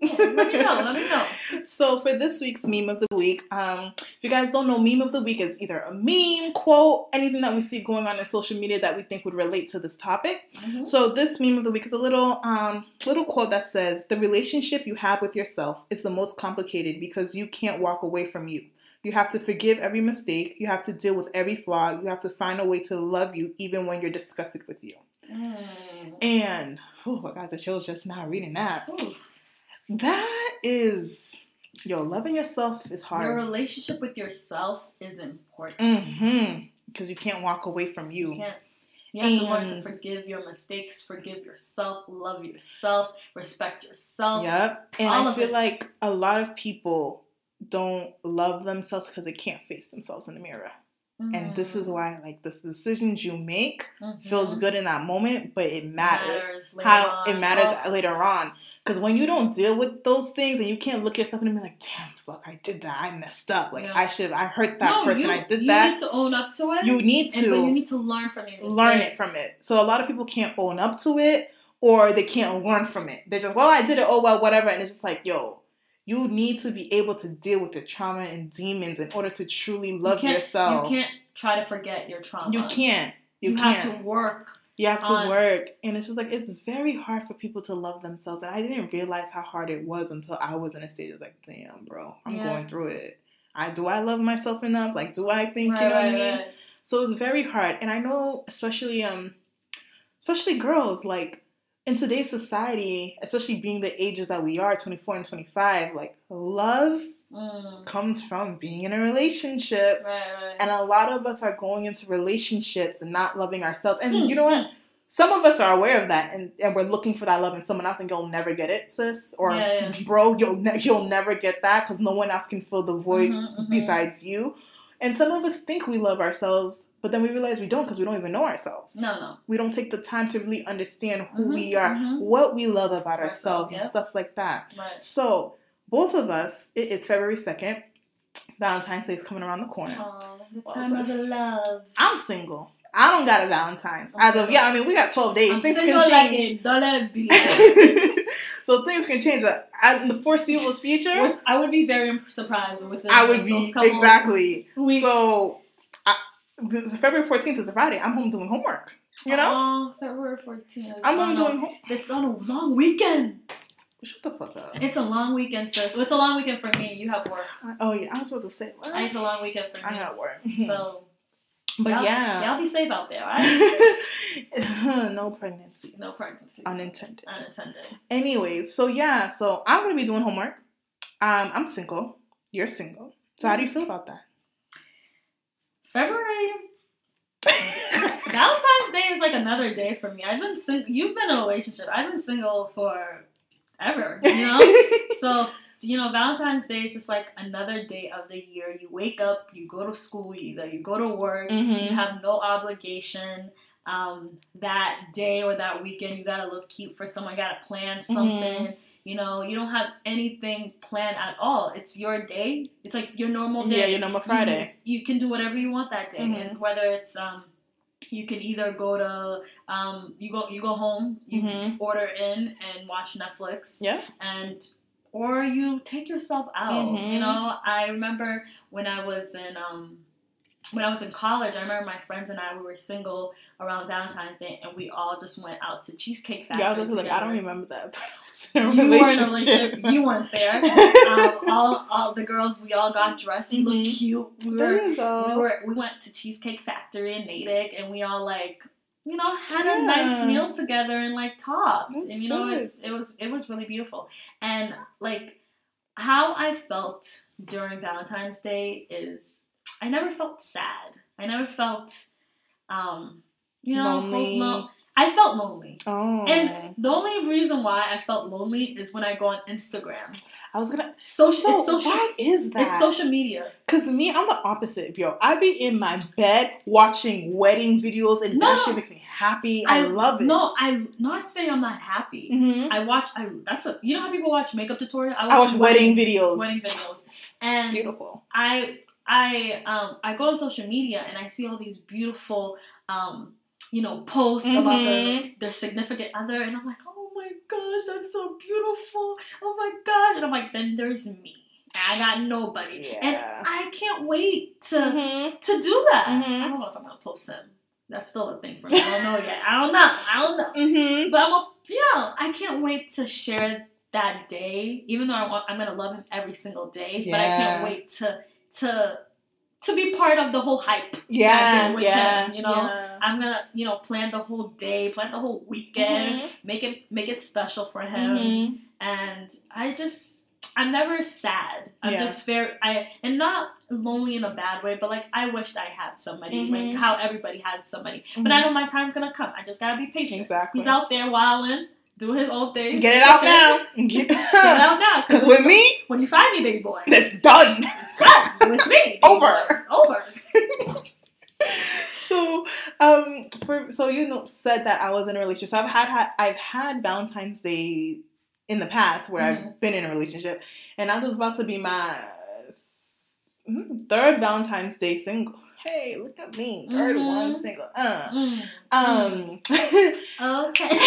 let me know. Let me know. So for this week's meme of the week, um, if you guys don't know, meme of the week is either a meme, quote, anything that we see going on in social media that we think would relate to this topic. Mm-hmm. So this meme of the week is a little um, little quote that says, "The relationship you have with yourself is the most complicated because you can't walk away from you." You have to forgive every mistake. You have to deal with every flaw. You have to find a way to love you even when you're disgusted with you. Mm. And oh my God, the chills just now reading that. Ooh. That is, yo, loving yourself is hard. Your relationship with yourself is important. Mm-hmm. Because you can't walk away from you. You. You have and, to learn to forgive your mistakes, forgive yourself, love yourself, respect yourself. Yep. And I feel it. like a lot of people don't love themselves because they can't face themselves in the mirror. Mm-hmm. And this is mm. why, like, the decisions you make mm-hmm. feels good in that moment, but it matters, matters how on. it matters later on. Because when you don't deal with those things and you can't look yourself and be like, damn, fuck, I did that. I messed up. Like, yeah. I should have, I hurt that no, person. You, I did you that. You need to own up to it. You need to. You need to learn from it. Learn it from it. So a lot of people can't own up to it or they can't learn from it. They're just, well, I did it. Oh, well, whatever. And it's just like, yo, you need to be able to deal with the trauma and demons in order to truly love you yourself. You can't try to forget your trauma. You can't. You, you can't. have to work you have to on... work. And it's just like, it's very hard for people to love themselves. And I didn't realize how hard it was until I was in a stage of like, damn, bro, I'm yeah. going through it. I do I love myself enough? Like, do I think, right, you know right, what I mean? Right. So it's very hard. And I know, especially, um, especially girls, like, in today's society, especially being the ages that we are, 24 and 25, like love mm. comes from being in a relationship. Right, right. And a lot of us are going into relationships and not loving ourselves. And mm. you know what? Some of us are aware of that and, and we're looking for that love in someone else and you'll never get it, sis. Or, yeah, yeah. bro, you'll, ne- you'll never get that because no one else can fill the void mm-hmm, mm-hmm. besides you. And some of us think we love ourselves but then we realize we don't because we don't even know ourselves. No, no. We don't take the time to really understand who mm-hmm, we are, mm-hmm. what we love about ourselves, yep. and stuff like that. Right. So, both of us, it is February 2nd. Valentine's Day is coming around the corner. Oh, the time well, of the love. I'm single. I don't got a Valentine's. I'm As of yeah, I mean we got 12 days. I'm things can change. Like so things can change, but in the foreseeable future, I would be very surprised with. I would be exactly. Weeks. So February 14th is a Friday. I'm home doing homework. You know? Oh, February 14th. I'm home doing homework. It's on a long weekend. Shut the fuck up. It's a long weekend, sis. It's a long weekend for me. You have work. oh, yeah. I was supposed to say, what? It's a long weekend for me. I got work. So. But y'all, yeah. Y'all be safe out there, right? no pregnancies. No pregnancies. Unintended. Unintended. Anyways, so yeah, so I'm going to be doing homework. Um, I'm single. You're single. So how do you feel about that? February. Valentine's Day is like another day for me. I've been single. You've been in a relationship. I've been single for ever. You know. so you know, Valentine's Day is just like another day of the year. You wake up, you go to school, either you go to work, mm-hmm. you have no obligation. Um, that day or that weekend, you gotta look cute for someone. You gotta plan mm-hmm. something. Mm-hmm. You know, you don't have anything planned at all. It's your day. It's like your normal day. Yeah, your normal Friday. You, you can do whatever you want that day, mm-hmm. and whether it's um, you can either go to um, you go you go home, you mm-hmm. order in and watch Netflix. Yeah. And or you take yourself out. Mm-hmm. You know, I remember when I was in um when I was in college, I remember my friends and I we were single around Valentine's Day, and we all just went out to Cheesecake Factory. Yeah, I was like, I don't remember that. you weren't in a relationship. You weren't there. Um, all, all the girls, we all got dressed. We mm-hmm. looked cute. We were, there you go. We were. We went to Cheesecake Factory in Natick, and we all like, you know, had yeah. a nice meal together and like talked. That's and you know, good. it's it was it was really beautiful. And like how I felt during Valentine's Day is I never felt sad. I never felt, um, you know, lonely. Lo- I felt lonely. Oh. And the only reason why I felt lonely is when I go on Instagram. I was gonna social. So social why is that? It's social media. Cause me, I'm the opposite, yo. I be in my bed watching wedding videos, and no, that shit makes me happy. I, I, love it. No, I'm not saying I'm not happy. Mm-hmm. I watch. I that's a. You know how people watch makeup tutorials. I watch, I watch wedding videos. Wedding videos. And beautiful. I I um I go on social media and I see all these beautiful um you know posts mm-hmm. about their, their significant other and I'm like oh my gosh that's so beautiful oh my gosh and I'm like then there's me I got nobody yeah. and I can't wait to mm-hmm. to do that mm-hmm. I don't know if I'm gonna post him that's still a thing for me I don't know yet I don't know I don't know mm-hmm. but I'm a, you know I can't wait to share that day even though I want I'm gonna love him every single day yeah. but I can't wait to to to be part of the whole hype. Yeah, with yeah, him, you know, yeah. I'm gonna you know plan the whole day, plan the whole weekend, mm-hmm. make it make it special for him, mm-hmm. and I just. I'm never sad. I'm yeah. just very I and not lonely in a bad way, but like I wished I had somebody, mm-hmm. like how everybody had somebody. But I Mm-hmm. know my time's gonna come. I just gotta be patient. Exactly. He's out there wilding, doing his own thing. Get it out Okay. now. Get it out now. Because with me, when you find me, baby boy, that's done. it's done with me. Over. Over. so um for so you know said that I was in a relationship. So I've had, had I've had Valentine's Day in the past where Mhm. I've been in a relationship, and that was about to be my mm, third Valentine's Day single. Hey, look at me, 3rd Mhm. one single. Uh. Mm. Um. Okay.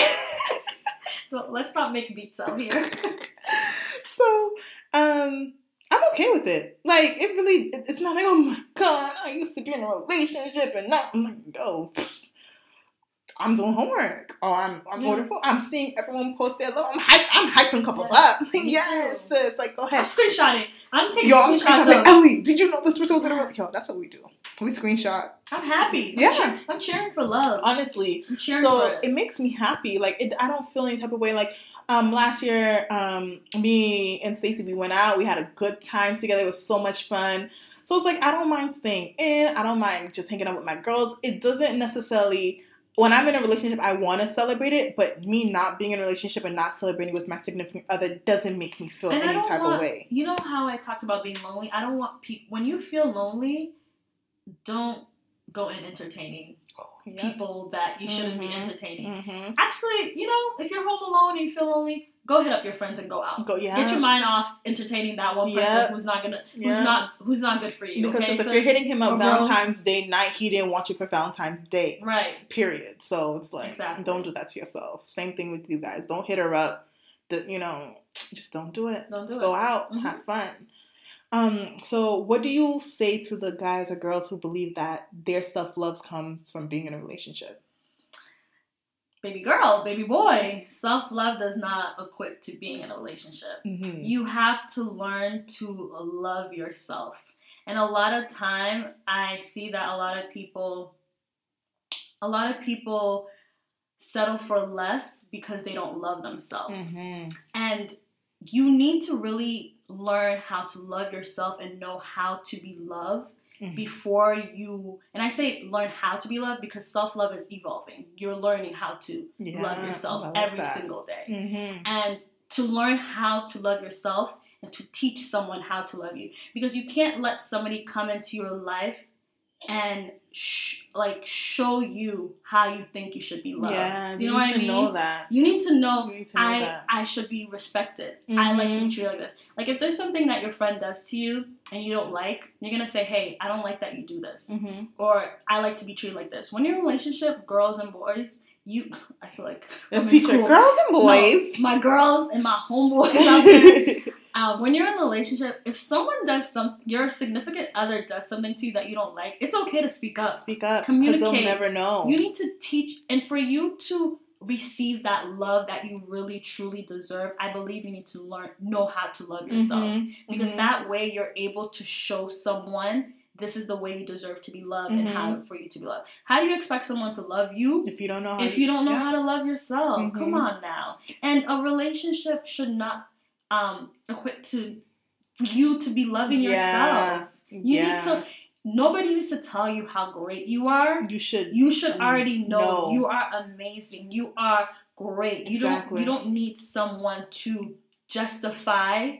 So let's not make beats out here. so um. I'm okay with it. Like it really, it- it's not like oh my god, I used to be in a relationship and now I'm like, oh, pfft, I'm doing homework or I'm I'm Yeah. ordering food. I'm seeing everyone post their love. I'm hype, I'm hyping couples Yeah, up. yes, sis. Like go ahead. I'm screenshotting. I'm taking Yo, I'm screenshotting. Like, Ellie, did you know this person was in a relationship? Yo, that's what we do. We screenshot. I'm happy. I'm Yeah. I'm cheering for love. Honestly, I'm cheering for so it. it makes me happy. Like it, I don't feel any type of way. Like um, last year, um, me and Stacey we went out. We had a good time together. It was so much fun. So it's like I don't mind staying in. I don't mind just hanging out with my girls. It doesn't necessarily. When I'm in a relationship, I want to celebrate it, but me not being in a relationship and not celebrating with my significant other doesn't make me feel And any type want- of way. You know how I talked about being lonely? I don't want people. When you feel lonely, don't go in entertaining Yeah. people that you shouldn't be Mhm. entertaining. Mm-hmm. Actually, you know, if you're home alone and you feel lonely, go hit up your friends and go out. Go yeah. Get your mind off entertaining that one person Yep. who's not gonna, who's Yeah. not, who's not good for you. because okay, if So you're hitting him up or girl- Valentine's Day night, he didn't want you for Valentine's Day. right? period. So it's like, Exactly. don't do that to yourself. Same thing with you guys. Don't hit her up. The, you know, just don't do it. Don't do Just it. go out, Mhm. have fun. Um, so what do you say to the guys or girls who believe that their self love comes from being in a relationship? Baby girl, baby boy, self love does not equate to being in a relationship. Mm-hmm. you have to learn to love yourself and a lot of time i see that a lot of people a lot of people settle for less because they don't love themselves Mm-hmm. and you need to really learn how to love yourself and know how to be loved Mhm. before you and i say learn how to be loved because self-love is evolving you're learning how to Yeah, love yourself every that. single day Mm-hmm. and to learn how to love yourself and to teach someone how to love you because you can't let somebody come into your life and sh- like show you how you think you should be loved. Yeah, Do you you know need what I to know that. You need to know need to know I that. I should be respected. I like to be treated like this. Like if there's something that your friend does to you and you don't like, you're gonna say, "Hey, I don't like that you do this," Mm-hmm. or "I like to be treated like this." When you're in a relationship, girls and boys, you I feel like Teacher, girls and No, boys. my girls and my homeboys out there. Uh, when you're in a relationship, if someone does some, your significant other does something to you that you don't like, it's okay to speak up. Speak up, Communicate. they'll never know. You need to teach, and for you to receive that love that you really truly deserve, I believe you need to learn, know how to love yourself, Mhm, because mhm. that way you're able to show someone this is the way you deserve to be loved and how Mm-hmm. for you to be loved. How do you expect someone to love you if you don't know how if you don't know yeah. how to love yourself. Come Mhm. on now. And a relationship should not um to for you to be loving yourself. You yeah. need to nobody needs to tell you how great you are. You should. You should Mm, already know no. you are amazing. You are great. You don't you don't need someone to justify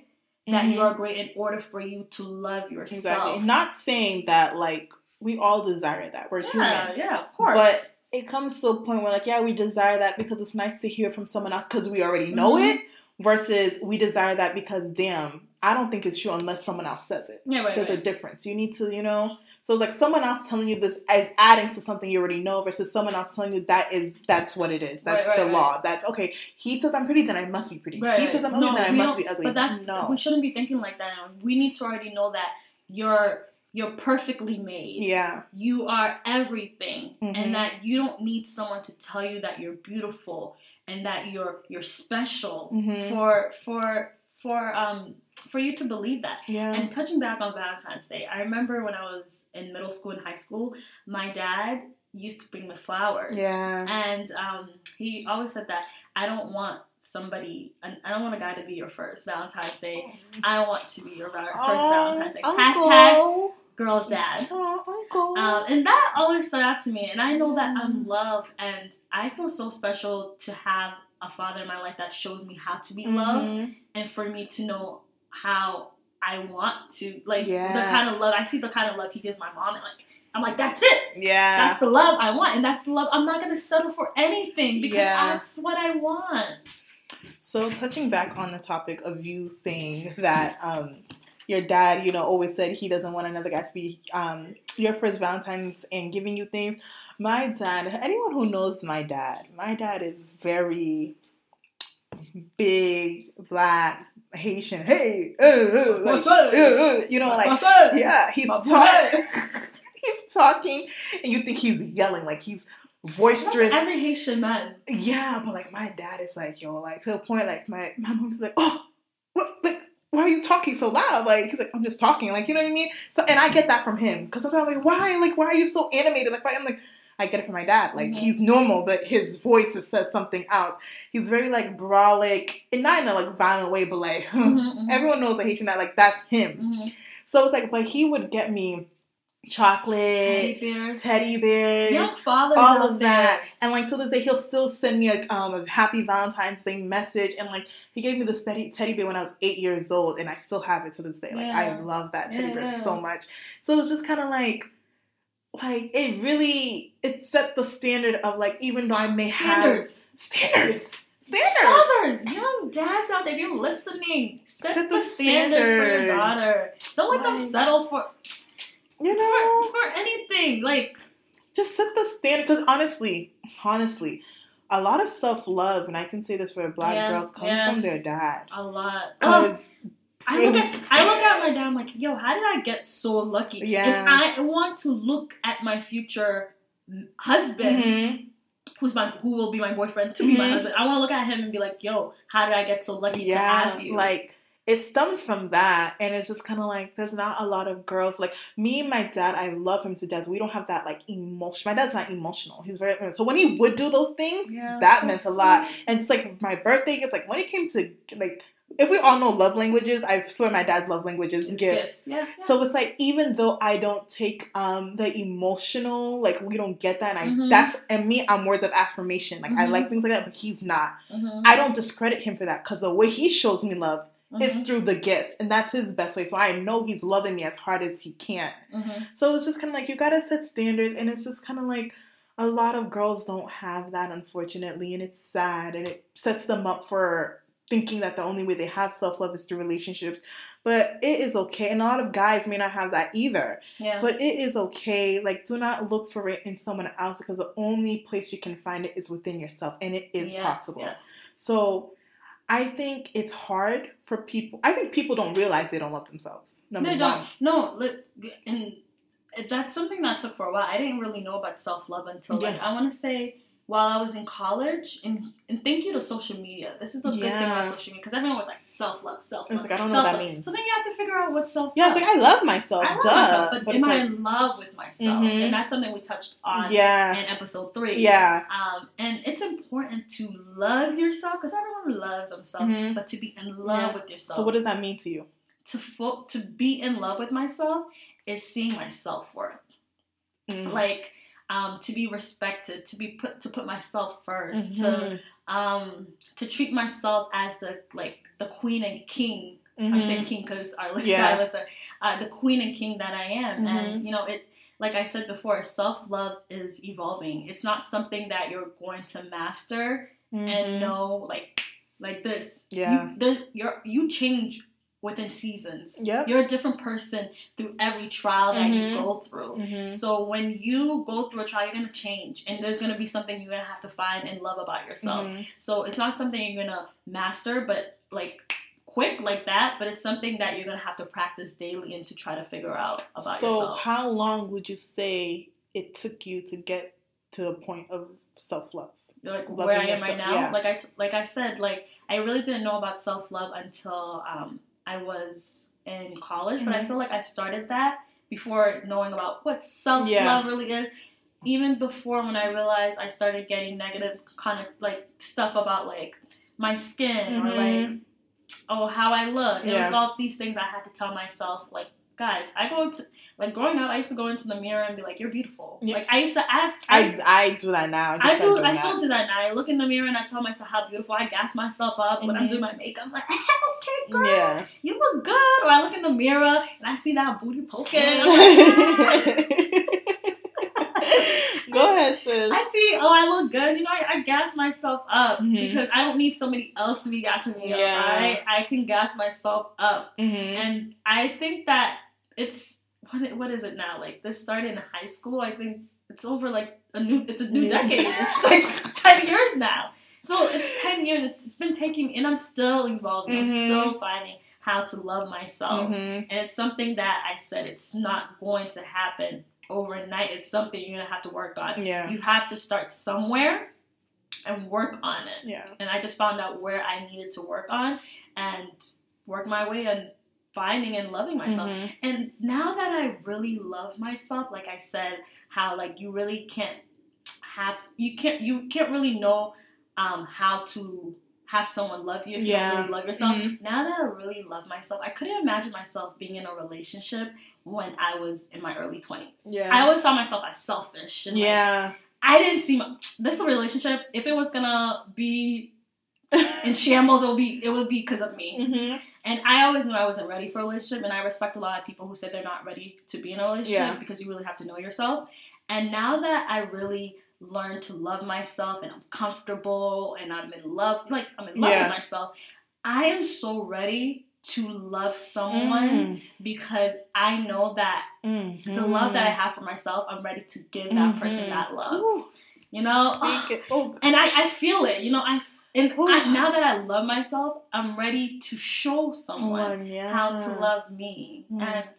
that Mhm. you are great in order for you to love yourself. Exactly. Not saying that like we all desire that. We're yeah, human. yeah, of course. But it comes to a point where like, yeah, we desire that because it's nice to hear from someone else because we already know Mhm. it versus we desire that because damn, I don't think it's true unless someone else says it. yeah, right, There's right. a difference. You need to, you know. So it's like someone else telling you this is adding to something you already know versus someone else telling you that is that's what it is. That's Right, the law. That's okay. He says I'm pretty, then I must be pretty. He says I'm ugly, No, then I must be ugly. But that's no. we shouldn't be thinking like that. We need to already know that you're you're perfectly made. yeah. You are everything, Mhm. and that you don't need someone to tell you that you're beautiful and that you're you're special Mhm. for for for um for you to believe that. Yeah. And touching back on Valentine's Day, I remember when I was in middle school and high school, my dad used to bring me flowers. yeah. And um, he always said that I don't want somebody, I don't want a guy to be your first Valentine's Day. I want to be your first Valentine's Day. Hashtag Uncle. Girl's dad. Oh, uncle. Um, and that always stood out to me. And I know that I'm Mm. loved, and I feel so special to have a father in my life that shows me how to be Mm-hmm. loved and for me to know how I want to like Yeah. the kind of love I see the kind of love he gives my mom and like I'm like that's it Yeah. that's the love I want and that's the love I'm not gonna settle for anything because Yeah. that's what I want So touching back on the topic of you saying that um, your dad, you know, always said he doesn't want another guy to be um, your first Valentine's and giving you things. My dad, anyone who knows my dad, my dad is very big, black, Haitian. Hey, uh, uh, like, What's up? uh, uh, you know, like yeah, he's talking. he's talking, and you think he's yelling, like he's That's boisterous. every Haitian man Yeah, but like my dad is like, yo, like to the point, like my my mom's like, oh, what, like, why are you talking so loud? Like he's like, I'm just talking, like you know what I mean. So and I get that from him because sometimes I'm like, why, like, why are you so animated? Like, why? I'm like, I get it from my dad. Like Mhm. he's normal, but his voice says something else. He's very like brolic, and not in a like violent way, but like Mhm, mhm. everyone knows a Haitian dad, like that's him. Mhm. So it's like, but he would get me chocolate, teddy bears teddy bears young fathers all of there. that. And like to this day, he'll still send me a, um, a happy Valentine's Day message. And like he gave me this teddy, teddy bear when I was eight years old, and I still have it to this day. Like I love that teddy Yeah, bear so much. So it's just kind of like, like it really it set the standard of like even though I may standards have standards, standards. Fathers, young dads out there, if you're listening, set, Set the, the standards for your daughter. Don't let them settle for You know, for, for anything. Like just set the standard. Because honestly, honestly. A lot of self love, and I can say this for black Yeah, girls, comes yes. from their dad. a lot. Oh, Because I look at I look at my dad. I'm like, yo, how did I get so lucky? Yeah. And I want to look at my future husband, Mhm. who's my who will be my boyfriend to be my Mhm. husband. I want to look at him and be like, yo, how did I get so lucky to have you? like it stems from that, and it's just kind of like there's not a lot of girls like me and my dad. I love him to death. We don't have that like emotion. My dad's not emotional. He's very so when he would do those things, Yeah, that so meant a lot. And it's like my birthday gifts. Like when it came to like if we all know love languages, I swear my dad's love languages It's gifts. Yeah. yeah. So it's like even though I don't take um the emotional, like we don't get that, and I Mhm. that's and me, I'm words of affirmation. Like I Mhm. like things like that, but he's not. Mhm. I don't discredit him for that because the way he shows me love is Mhm. through the gifts, and that's his best way. So I know he's loving me as hard as he can. Mhm. So it's just kind of like you gotta set standards, and it's just kind of like a lot of girls don't have that, unfortunately, and it's sad, and it sets them up for thinking that the only way they have self love is through relationships. But it is okay, and a lot of guys may not have that either. Yeah. But it is okay. Like, do not look for it in someone else because the only place you can find it is within yourself, and it is Yes, possible. Yes. So I think it's hard for people. I think people don't realize they don't love themselves. Number They one. don't. No, and that's something that took for a while. I didn't really know about self love until like I want to say while I was in college. And and thank you to social media. This is the good thing about social media because everyone was like self love, self love. Like, I don't know what that means. So then you have to figure out what self. Love. Yeah, it's like I love myself. I love duh. myself, but, but am it's I like, in love with myself? Mhm. And that's something we touched on yeah, in episode three. yeah. Um, and it's important to love yourself because everyone loves themselves, Mhm. but to be in love Yeah. with yourself. So what does that mean to you? to fo- to be in love with myself is seeing my self worth. Mm. Like um, to be respected, to be put to put myself 1st to Mhm. um, to treat myself as the like the queen and king. I'm Mhm. saying king because our list Yeah. uh, the queen and king that I am, Mhm. and you know it. Like I said before, self love is evolving. It's not something that you're going to master Mhm. and know like like this. Yeah. You, you're, you change within seasons. Yep. You're a different person through every trial that you Mhm. go through. Mhm. So when you go through a trial, you're gonna change, and there's gonna be something you're gonna have to find and love about yourself. Mhm. So it's not something you're gonna master, but like quick like that. But it's something that you're gonna have to practice daily and to try to figure out about So yourself. So how long would you say it took you to get to the point of self love? like loving where I am right now. yeah. Like I t- like I said, like I really didn't know about self love until um, I was in college. But I Mhm. feel like I started that before knowing about what self love Yeah. really is. Even before when I realized I started getting negative kind of like stuff about like my skin or like Mhm. oh how I look. It was all these things I had to tell myself like guys, I go to like growing up. I used to go into the mirror and be like, "You're beautiful." Yeah. Like I used to. I, I, I do that now. I started do. I that. still do that now. I look in the mirror and I tell myself how beautiful. I gas myself up when I'm Mhm. doing my makeup. I'm like, okay, girl, Yeah. you look good. Or I look in the mirror and I see that booty poking. Go ahead, sis. I see. Oh, I look good. You know, I, I gas myself up Mhm. because I don't need somebody else to be gassing me Yeah. up. Right? I can gas myself up, hmm and I think that it's what what is it now? Like this started in high school. I think it's over like a new. It's a new Yeah. decade. It's like ten years now. So it's ten years. It's been taking, and I'm still evolving. I'm Mhm. still finding how to love myself. hmm And it's something that I said it's not going to happen overnight. It's something you're gonna have to work on. Yeah. You have to start somewhere and work on it. Yeah. And I just found out where I needed to work on and work my way on finding and loving myself. Mhm. And now that I really love myself, like I said, how like you really can't have you can't you can't really know um, how to have someone love you if you Yeah. don't really love yourself. Mhm. Now that I really love myself, I couldn't imagine myself being in a relationship when I was in my early twenties. Yeah. I always saw myself as selfish and like, Yeah. I didn't see my, this relationship. If it was gonna be in shambles, it would be it would be because of me. hmm And I always knew I wasn't ready for a relationship, and I respect a lot of people who say they're not ready to be in a relationship Yeah. because you really have to know yourself. And now that I really learned to love myself and I'm comfortable and I'm in love, like I'm in love Yeah. with myself, I am so ready to love someone because I know that Mm-hmm. the love that I have for myself, I'm ready to give that person Mhm. that love. Ooh, You know, oh, and I, I feel it. You know, I and I, now that I love myself, I'm ready to show someone one, yeah. how to love me, Mm. and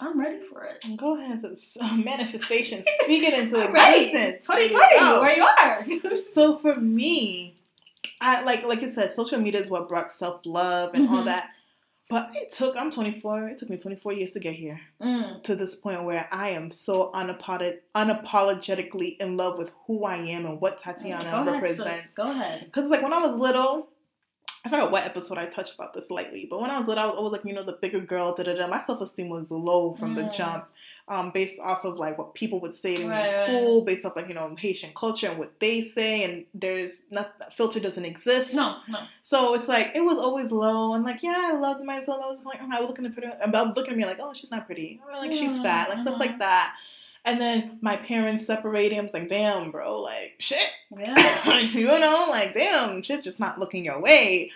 I'm ready for it. Go ahead. Uh, manifestation. Speak it into existence. You 2020, go. where you are. So for me, I like like you said, social media is what brought self love and all Mhm. that. But it took I'm 24. It took me 24 years to get here Mm. to this point where I am so unapologetic, unapologetically in love with who I am and what Tatiana Go represents. sis. Go ahead. Because like when I was little, I forgot what episode I touched about this lightly, but when I was little, I was always like, you know, the bigger girl, da da da. My self esteem was low from the Mm. jump, um, based off of like what people would say to me in school, based off like you know Haitian culture and what they say, and there's not filter doesn't exist. No, no. So it's like it was always low, and like yeah, I loved myself. I was like, oh, I was looking at pretty, about looking at me like, oh, she's not pretty, or like she's Mm, fat, like stuff like that. And then my parents separating. I was like, damn, bro, like shit Yeah. you know, like damn, shit's just not looking your way.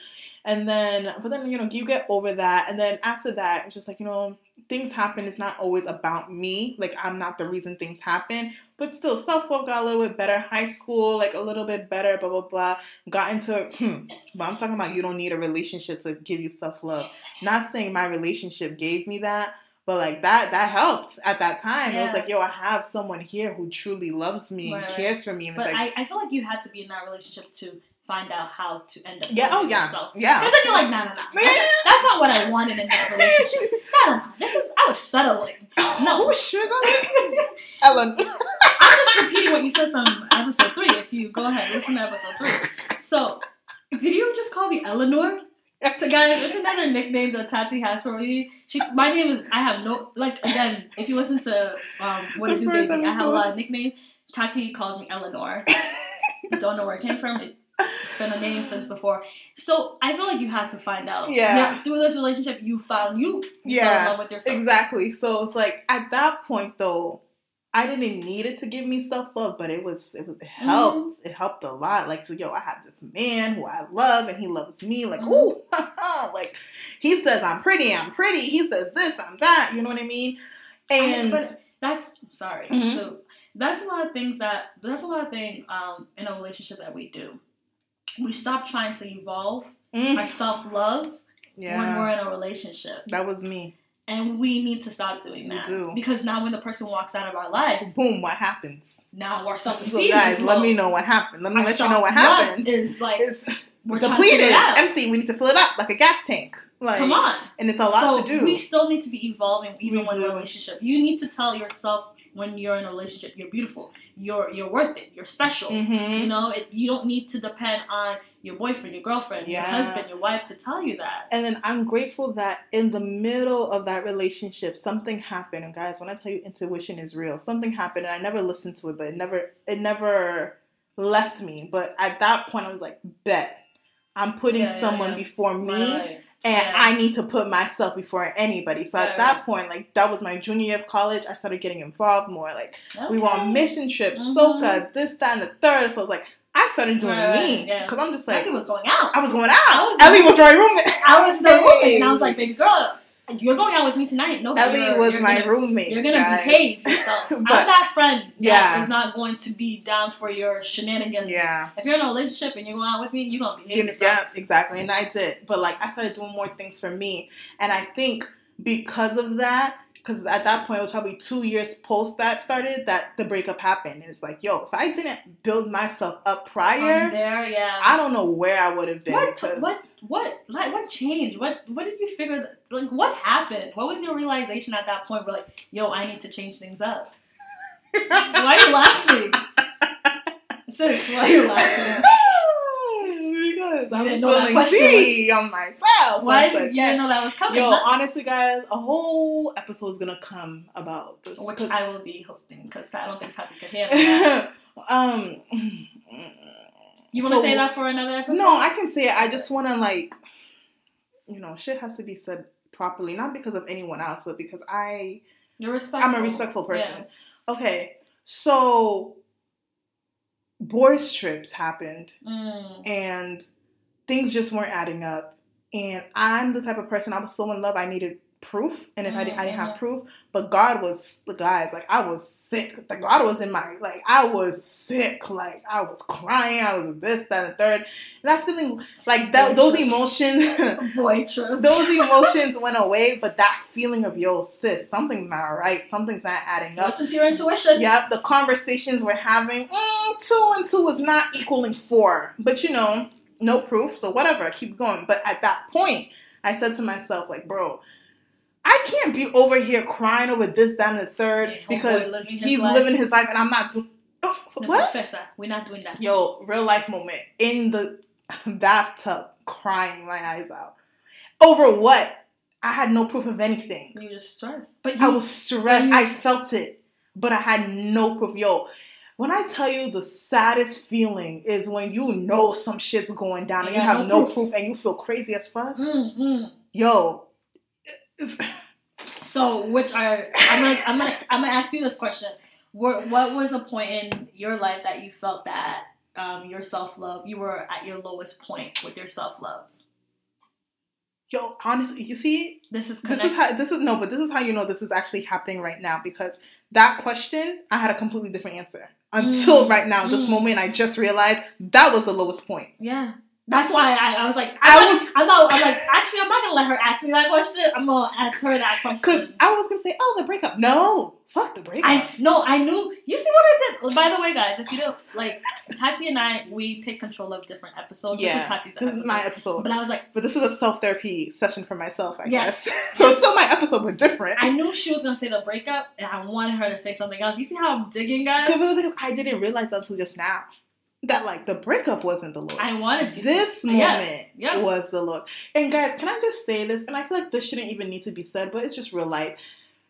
And then, but then you know, you get over that, and then after that, it's just like you know, things happen. It's not always about me. Like I'm not the reason things happen, but still, self love got a little bit better. High school, like a little bit better. Blah blah blah. Got into, hmm, but I'm talking about you don't need a relationship to give you self love. Not saying my relationship gave me that. But like that, that helped at that time. It was like, yo, I have someone here who truly loves me Right, and right. cares for me. And But like, I, I feel like you had to be in that relationship to find out how to end up. yeah, oh yeah, yourself. yeah. Because then you're like, no, no, no. That's, not what I wanted in this relationship. No, no, no. This is I was settling. No. Oh, shit, I'm- Ellen. I'm just repeating what you said from episode three. If you go ahead, listen to episode three. So, did you just call me Eleanor? To guys, it's another nickname that Tati has for me. She, my name is. I have no like. Again, if you listen to um, what to do, baby, I have a lot of nickname. Tati calls me Eleanor. Don't know where it came from. It, it's been a name since before. So I feel like you had to find out. Yeah. through this relationship, you found you. you fell in Yeah, love with yourself. Exactly. So it's like at that point though, I didn't need it to give me self love, but it was it was it helped. Mm-hmm. It helped a lot. Like so, yo, I have this man who I love, and he loves me. Like, Mhm. ooh, like he says I'm pretty, I'm pretty. He says this, I'm that. You know what I mean? And I- but that's sorry. Mhm. So that's a lot of things that that's a lot of thing um, in a relationship that we do. We stop trying to evolve Mm, our self love when we're in a relationship, that was me. and we need to stop doing We that do. because now when the person walks out of our life, Boom, what happens? now our self So esteem guys, is let me know what happened. Let me Our let you know what happened. Is like It's we're depleted, empty. We need to fill it up like a gas tank. Like, Come on. and it's a lot so to do. we still need to be evolving even We when in a do. relationship. You need to tell yourself when you're in a relationship, you're beautiful, you're you're worth it, you're special. Mhm. You know, it, you don't need to depend on your boyfriend, your girlfriend, your husband, your wife to tell you that. And then I'm grateful that in the middle of that relationship, something happened. And guys, when I tell you intuition is real, something happened, and I never listened to it, but it never, it never left me. But at that point, I was like, bet I'm putting Yeah, yeah, someone yeah. before me, Right. And Yeah. I need to put myself before anybody. So at that point, like that was my junior year of college. I started getting involved more. Like we went on mission trips, Mhm. soca, this, that, and the third. So I was like, I started doing Right, right, me yeah. because I'm just like. Maxie was going out. I was going I out. was- Ellie was my roommate. I was the roommate, and I was like, baby girl, you're going out with me tonight. No, Ellie was my gonna, roommate. You're gonna guys. behave yourself. I'm that friend Yeah. is not going to be down for your shenanigans. Yeah. If you're in a relationship and you're going out with me, you're gonna behave know, yourself. yeah, exactly. And I did. But like I started doing more things for me. And I think because of that, because at that point it was probably two years post that started that the breakup happened. And it's like, yo, if I didn't build myself up prior, From there, yeah. I don't know where I would have been. what, what, what, like, what changed? What, what did you figure? That, like, what happened? What was your realization at that point? Where like, yo, I need to change things up. Why are you laughing? Sis, why are you laughing? because I was feeling G on myself. Why did you know that was coming? Yo, huh? honestly, guys, a whole episode is gonna come about this. Which I will be hosting because I don't think Tati could handle that. um, You want to So- say that for another episode? no, I can say it. I just want to like, you know, shit has to be said properly, not because of anyone else, but because I, You're respectful. I'm a respectful person. Yeah. Okay, so boys trips happened, Mm. and things just weren't adding up. And I'm the type of person I was so in love I needed proof, and if I, didn't, I didn't have Mhm. proof, but God was the guys like I was sick. The God was in my like I was sick. Like I was crying. I was this, that, and the third. And that feeling like that, those emotions. Boy trips. Those emotions went away, but that feeling of yo sis, something's not right, something's not adding up. Listen to your intuition. Yep, the conversations we're having, mm, two and two is not equaling four. But you know, no proof, so whatever, I keep going. But at that point, I said to myself, like, bro, I can't be over here crying over this, that, and the third Yeah, because living he's life. living his life and I'm not doing. Oh, No, what? Professor, we're not doing that. Yo, real life moment in the bathtub, crying my eyes out. Over what? I had no proof of anything. You just stressed. But I was stressed. you- I felt it, but I had no proof. Yo, when I tell you the saddest feeling is when you know some shit's going down and You you have no no proof. proof and you feel crazy as fuck. Mm, mm. Yo, So, which are I'm gonna I'm gonna I'm gonna ask you this question. What what was a point in your life that you felt that um, your self love you were at your lowest point with your self love? yo, honestly, you see, This is this is how this is no, but this is how you know this is actually happening right now because that question I had a completely different answer until Mm, right now. This mm. moment, I just realized that was the lowest point. yeah. That's why I, I was like I I'm, was- I'm not I'm like actually I'm not gonna let her ask me that question. I'm gonna ask her that question. Because. I was gonna say, oh, the breakup. No, fuck the breakup. I no, I knew. You see what I did? By the way, guys, if you don't like, Tati and I, we take control of different episodes. Yeah, this is Tati's this episode. is my episode. But I was like, But this is a self therapy session for myself, I Yeah. guess. so it's still my episode, but different. I knew she was gonna say the breakup, and I wanted her to say something else. You see how I'm digging, guys? Because I didn't realize that until just now. That like the breakup wasn't the lowest. I wanted you. this to, moment Yeah, was the lowest. And guys, can I just say this? And I feel like this shouldn't even need to be said, but it's just real life.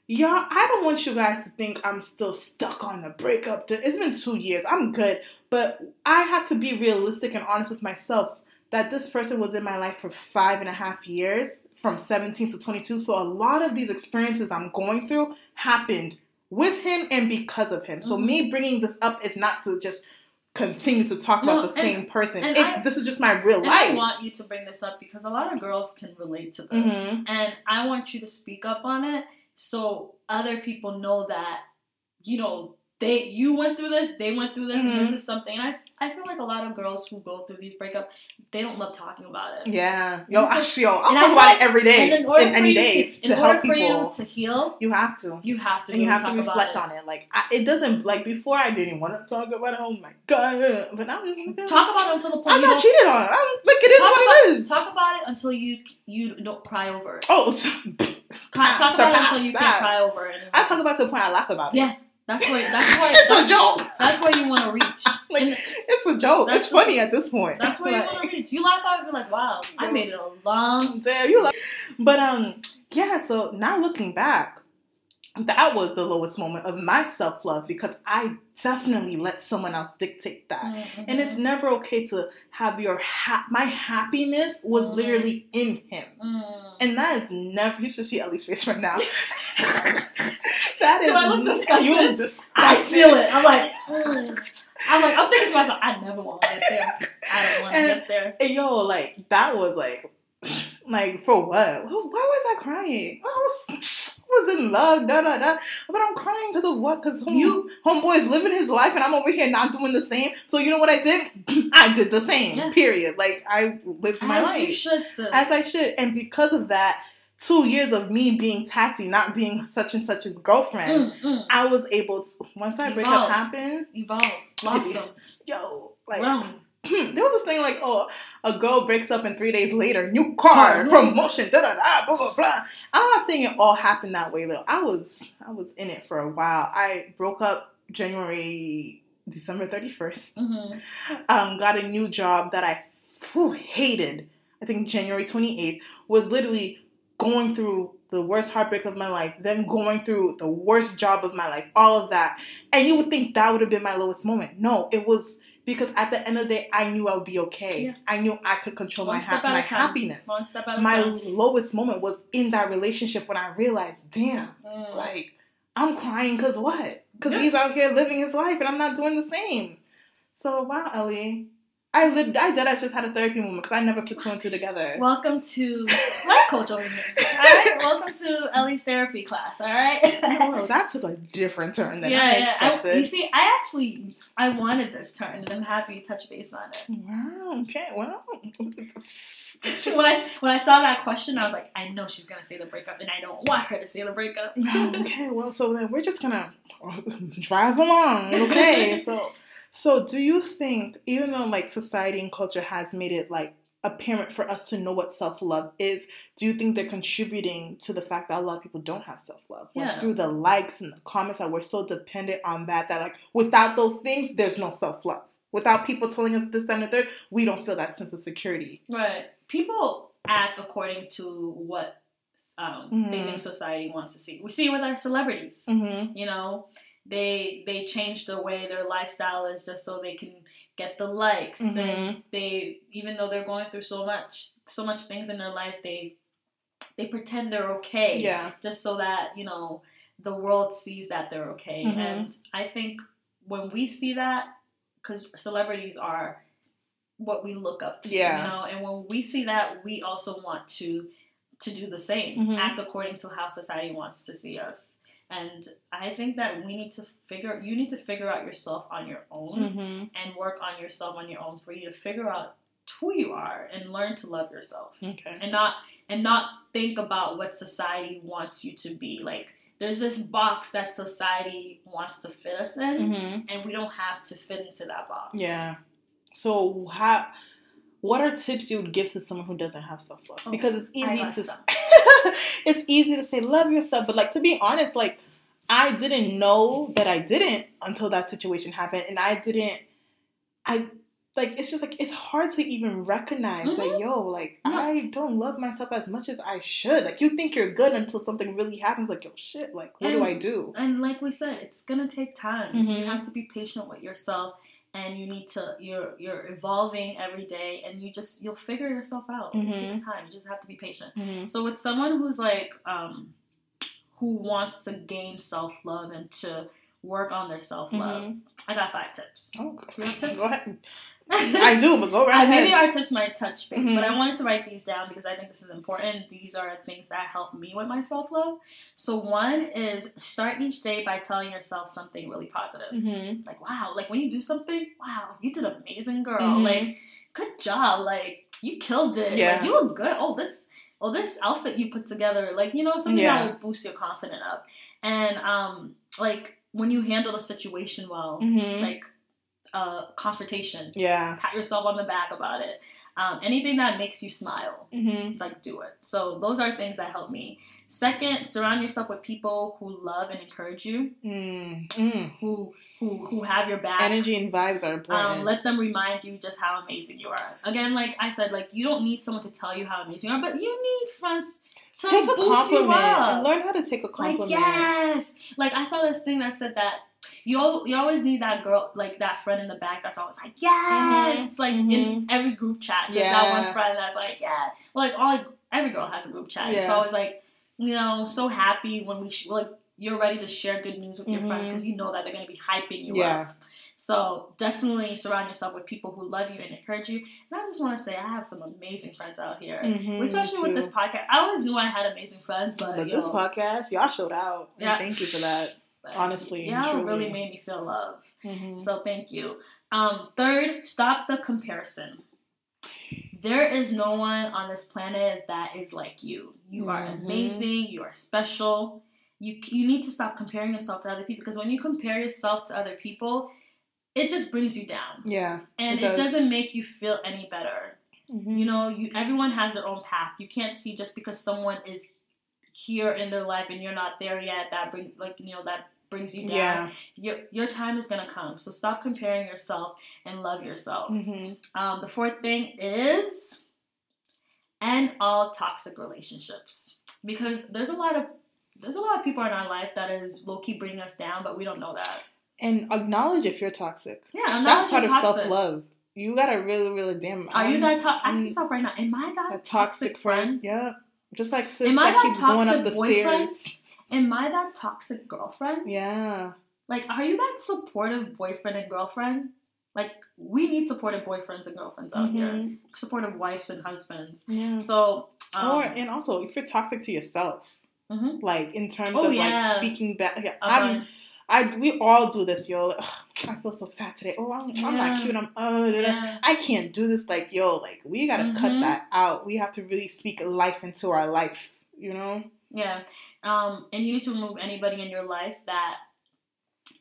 Y'all, I don't want you guys to think I'm still stuck on the breakup. It's been two years. I'm good. But I have to be realistic and honest with myself that this person was in my life for five and a half years, from 17 to 22. So a lot of these experiences I'm going through happened with him and because of him. So Mhm. me bringing this up is not to just continue to talk No, about the and- same person. I- this is just my real And life. I want you to bring this up because a lot of girls can relate to this, Mhm. and I want you to speak up on it so other people know that you know they you went through this, they went through this, and this Mhm. is something. And I I feel like a lot of girls who go through these breakups, they don't love talking about it. Yeah, yo, I, yo, I'll talk about like- it every day, And in order in for any you day, to, to, help people. you to heal, You have to, you have to and you have to reflect about on it. Like I, it doesn't like before. I didn't want to talk about it. Oh my god! But now I'm just like. Talk about it until the point I got cheated on. I'm, like it is what about, it is. Talk about it until you you don't cry over it. oh, talk about it until you can't cry over it. I talk about it to the point I laugh about it. Yeah. That's why. That's why. it's that's, a joke. That's why you want to reach. Like And it's a joke. That's It's funny at this point. that's you Like, want to reach. You laugh out and be like, "Wow, I made it a long." Damn, you like. But um, yeah. So now looking back, that was the lowest moment of my self love because I definitely let someone else dictate that. Mm-hmm. And it's never okay to have your ha- my happiness was Mhm. literally in him. Mm. And that is never. You should see Ellie's face right now. that is. Do I look disgusted? You look disgusted. I feel it. I'm like, mm. I'm like, I'm thinking to myself, I never want to get there. I don't want to get there. And yo, like that was like, like for what? Why was I crying? I was, was in love, da da da. But I'm crying because of what? Because home, You- homeboy's living his life, and I'm over here not doing the same. So you know what I did? I did the same. Yeah. Period. Like I lived my As life you should, sis. as I should, and because of that, two years of me being Tati, not being such and such a girlfriend. Mm, mm. I was able to once I breakup Evolve. happened, Evolve, blossomed, yo, like grown. there was this thing like, oh, a girl breaks up and three days later, new car, promotion, da da da, blah blah blah. I'm not saying it all happened that way though. I was I was in it for a while. I broke up January December 31st. Mm-hmm. Um, got a new job that I phew, hated. I think January 28th was literally going through the worst heartbreak of my life, then going through the worst job of my life, all of that. And you would think that would have been my lowest moment. No, it was because at the end of the day, I knew I would be okay. Yeah. I knew I could control One my ha- my happiness. One step at My time. lowest moment was in that relationship when I realized, damn, Mm. like I'm crying because what? Because Yeah. he's out here living his life and I'm not doing the same. So wow, Ellie, I lived. I did. I just had a therapy moment because I never put two and two together. Welcome to life coach over here. All right, welcome to Ellie's therapy class. All right. oh, that took a different turn than I I, expected. you see, I actually I wanted this turn, and I'm happy you touch base on it. wow. Okay. Well. just- when I when I saw that question, I was like, I know she's gonna say the breakup, and I don't want her to say the breakup. okay. Well, so then we're just gonna drive along. Okay. so, so do you think, even though like society and culture has made it like apparent for us to know what self love is, do you think they're contributing to the fact that a lot of people don't have self love? Like through the likes and the comments that we're so dependent on that that like without those things, there's no self love. Without people telling us this, that, and the third, we don't feel that sense of security. Right. People act according to what um, they Mhm. think society wants to see. We see it with our celebrities. Mm-hmm. You know, they they change the way their lifestyle is just so they can get the likes. Mhm. And they even though they're going through so much so much things in their life, they they pretend they're okay. Yeah. Just so that, you know, the world sees that they're okay. Mhm. And I think when we see that, because celebrities are what we look up to, Yeah. you know, and when we see that, we also want to to do the same, Mhm. act according to how society wants to see us. And I think that we need to figure, you need to figure out yourself on your own Mm-hmm. and work on yourself on your own for you to figure out who you are and learn to love yourself Okay. and not and not think about what society wants you to be like there's this box that society wants to fit us in Mm-hmm. and we don't have to fit into that box Yeah. So how what are tips you would give to someone who doesn't have self love? Oh, Because it's easy to it's easy to say love yourself, but like to be honest, like I didn't know that I didn't until that situation happened, and I didn't. I like it's just like it's hard to even recognize Mhm. like yo like No. I don't love myself as much as I should. Like you think you're good until something really happens. Like yo shit, like what do I do? and like we said it's gonna take time Mhm. you have to be patient with yourself and you need to you're you're evolving every day and you just you'll figure yourself out Mhm. it takes time you just have to be patient Mhm. So with someone who's like um who wants to gain self love and to work on their self love, Mhm. I got five tips. Oh, tips? go ahead. I do, but go right ahead. maybe our tips might touch base, but I Mhm. wanted to write these down because I think this is important. These are things that help me with my self love. So one is start each day by telling yourself something really positive. hmm Like wow, like when you do something, wow, you did amazing, girl. Mhm. Like good job, like you killed it. Yeah. Like you look good. Oh this, oh this outfit you put together, like you know something Yeah. that will boost your confidence up. And um, like when you handle a situation well, hmm like uh, confrontation. Yeah. Pat yourself on the back about it. Um, anything that makes you smile, Mm-hmm. like do it. So those are things that help me. Second, surround yourself with people who love and encourage you, Mm. Mm. who who who have your back. Energy and vibes are important. Um, let them remind you just how amazing you are. Again, like I said, like you don't need someone to tell you how amazing you are, but you need friends to take a compliment and learn how to take a Like compliment. yes, like I saw this thing that said that you al- you always need that girl like that friend in the back that's always like yes, like in Mhm. every group chat. There's that one friend that's like yeah, well, like all like, every girl has a group chat. It's always like you know so happy when we sh- like you're ready to share good news with your friends Mhm. because you know that they're gonna be hyping you up. Yeah. So definitely surround yourself with people who love you and encourage you. And I just want to say I have some amazing friends out here, Mhm, especially with this podcast. I always knew I had amazing friends, but, But this podcast, y'all showed out. Yeah. Thank you for that. But honestly y'all truly. really made me feel love. Mhm. So thank you. Um, third, stop the comparison. There is no one on this planet that is like you. You are Mhm. amazing. You are special. You you need to stop comparing yourself to other people because when you compare yourself to other people, it just brings you down Yeah. and It it, does. doesn't make you feel any better. Mhm. You know, you everyone has their own path. You can't see just because someone is here in their life and you're not there yet. That bring like you know that brings you down. Yeah. Your your time is gonna come. So stop comparing yourself and love yourself. hmm Um, the fourth thing is end all toxic relationships because there's a lot of there's a lot of people in our life that is low key bringing us down, but we don't know that. And acknowledge if you're toxic. Yeah, That's part of self love. You gotta really, really damn. Are you I'm that toxic? Ask yourself right now. Am I that a toxic friend? Yeah. Just like sis Am I that that keeps going up toxic the boyfriend? stairs. Am I that toxic girlfriend? Yeah. Like, are you that supportive boyfriend and girlfriend? Like, we need supportive boyfriends and girlfriends out here. Mhm. Supportive wives and husbands. Yeah. So, um, or and also if you're toxic to yourself, Mhm. like in terms Oh, of yeah. like speaking back. Yeah, okay. I'm. I we all do this, yo. Like, I feel so fat today. Oh, I'm, I'm not cute. I'm oh, yeah. I can't do this. Like, yo, like we gotta cut Mhm. that out. We have to really speak life into our life. You know? Yeah. Um, and you need to remove anybody in your life that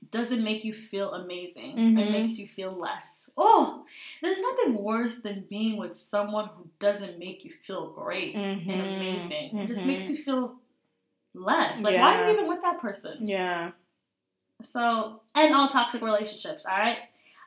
doesn't make you feel amazing and Mhm. makes you feel less. Oh, there's nothing worse than being with someone who doesn't make you feel great and Mhm. amazing. It just makes you feel less. Like, why are you even with that person? Yeah. So, and all toxic relationships, all right?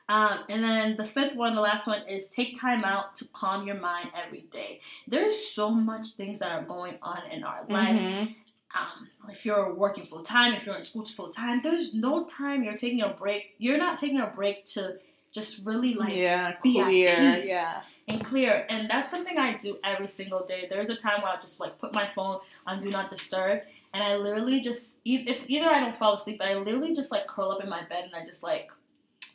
Um, and then the fifth one, the last one, is take time out to calm your mind every day. There's so much things that are going on in our life. Mhm. Um, if you're working full time, if you're in school full time, there's no time you're taking a break. You're not taking a break to just really like yeah. be at Clear. peace. Yeah. and clear. And that's something I do every single day. There's a time where I just like put my phone on do not disturb, and I literally just if either I don't fall asleep, but I literally just like curl up in my bed and I just like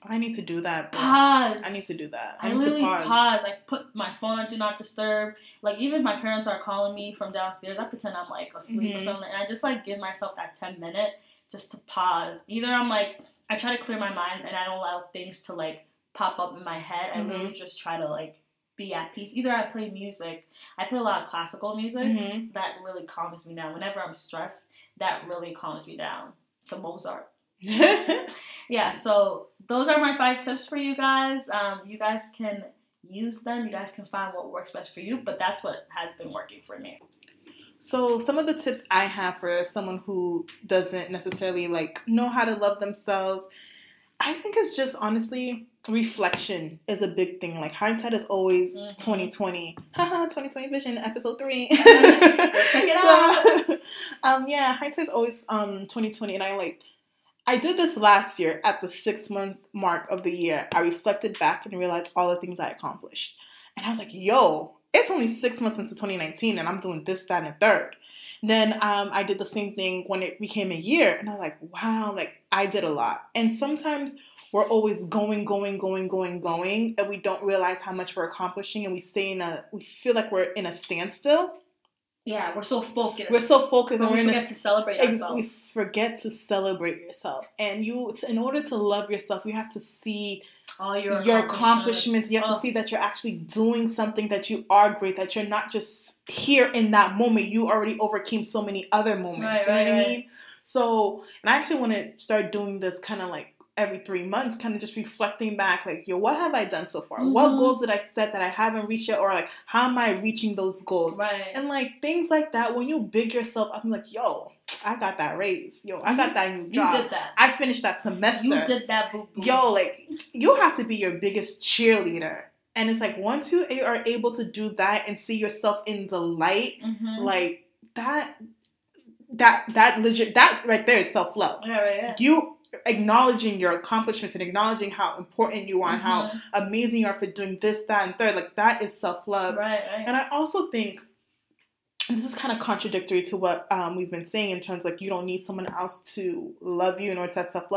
I need to do that. bro. pause. I need to do that. I, I need literally to pause. pause. I put my phone on do not disturb. Like even if my parents are calling me from downstairs, I pretend I'm like asleep or Mhm. something, and I just like give myself that ten minute just to pause. Either I'm like I try to clear my mind and I don't allow things to like pop up in my head. I Mhm. literally just try to like be at peace. Either I play music. I play a lot of classical music Mhm. that really calms me down. Whenever I'm stressed, that really calms me down. To Mozart. Yeah, so those are my five tips for you guys. Um, you guys can use them. You guys can find what works best for you, but that's what has been working for me. So some of the tips I have for someone who doesn't necessarily like know how to love themselves, I think it's just honestly reflection is a big thing. Like hindsight is always Mhm. 2020. Haha, 2020 vision episode 3. check it So, um yeah, hindsight's always um 2020 and I like I did this last year at the 6 month mark of the year. I reflected back and realized all the things I accomplished. And I was like, "Yo, it's only 6 months into 2019 and I'm doing this that and third. Then um, I did the same thing when it became a year, and I was like, wow, like I did a lot. And sometimes we're always going, going, going, going, going, and we don't realize how much we're accomplishing, and we stay in a, we feel like we're in a standstill. Yeah, we're so focused. We're so focused, and we we're forget to celebrate Ex- ourselves. we forget to celebrate yourself, and you, in order to love yourself, you have to see All your your accomplishments. You have Oh, to see that you're actually doing something that you are great. That you're not just here in that moment. You already overcame so many other moments. Right, you know right, what I mean? So, and I actually want to start doing this kind of like every three months, kind of just reflecting back, like, yo, what have I done so far? Mhm. What goals did I set that I haven't reached yet? Or like, how am I reaching those goals? Right. And like things like that, when you big yourself up, I'm like, yo, I got that raise. Yo, I got that new job. you did that. I finished that semester. You did that, boo boo. Yo, like you have to be your biggest cheerleader. And it's like once you are able to do that and see yourself in the light, Mhm. like that that that legit that right there is self love. yeah, right, yeah. You acknowledging your accomplishments and acknowledging how important you are and how Mhm. amazing you are for doing this, that, and third, like that is self love. right, right. And I also think this is kind of contradictory to what um, we've been saying in terms like you don't need someone else to love you in order to have self love.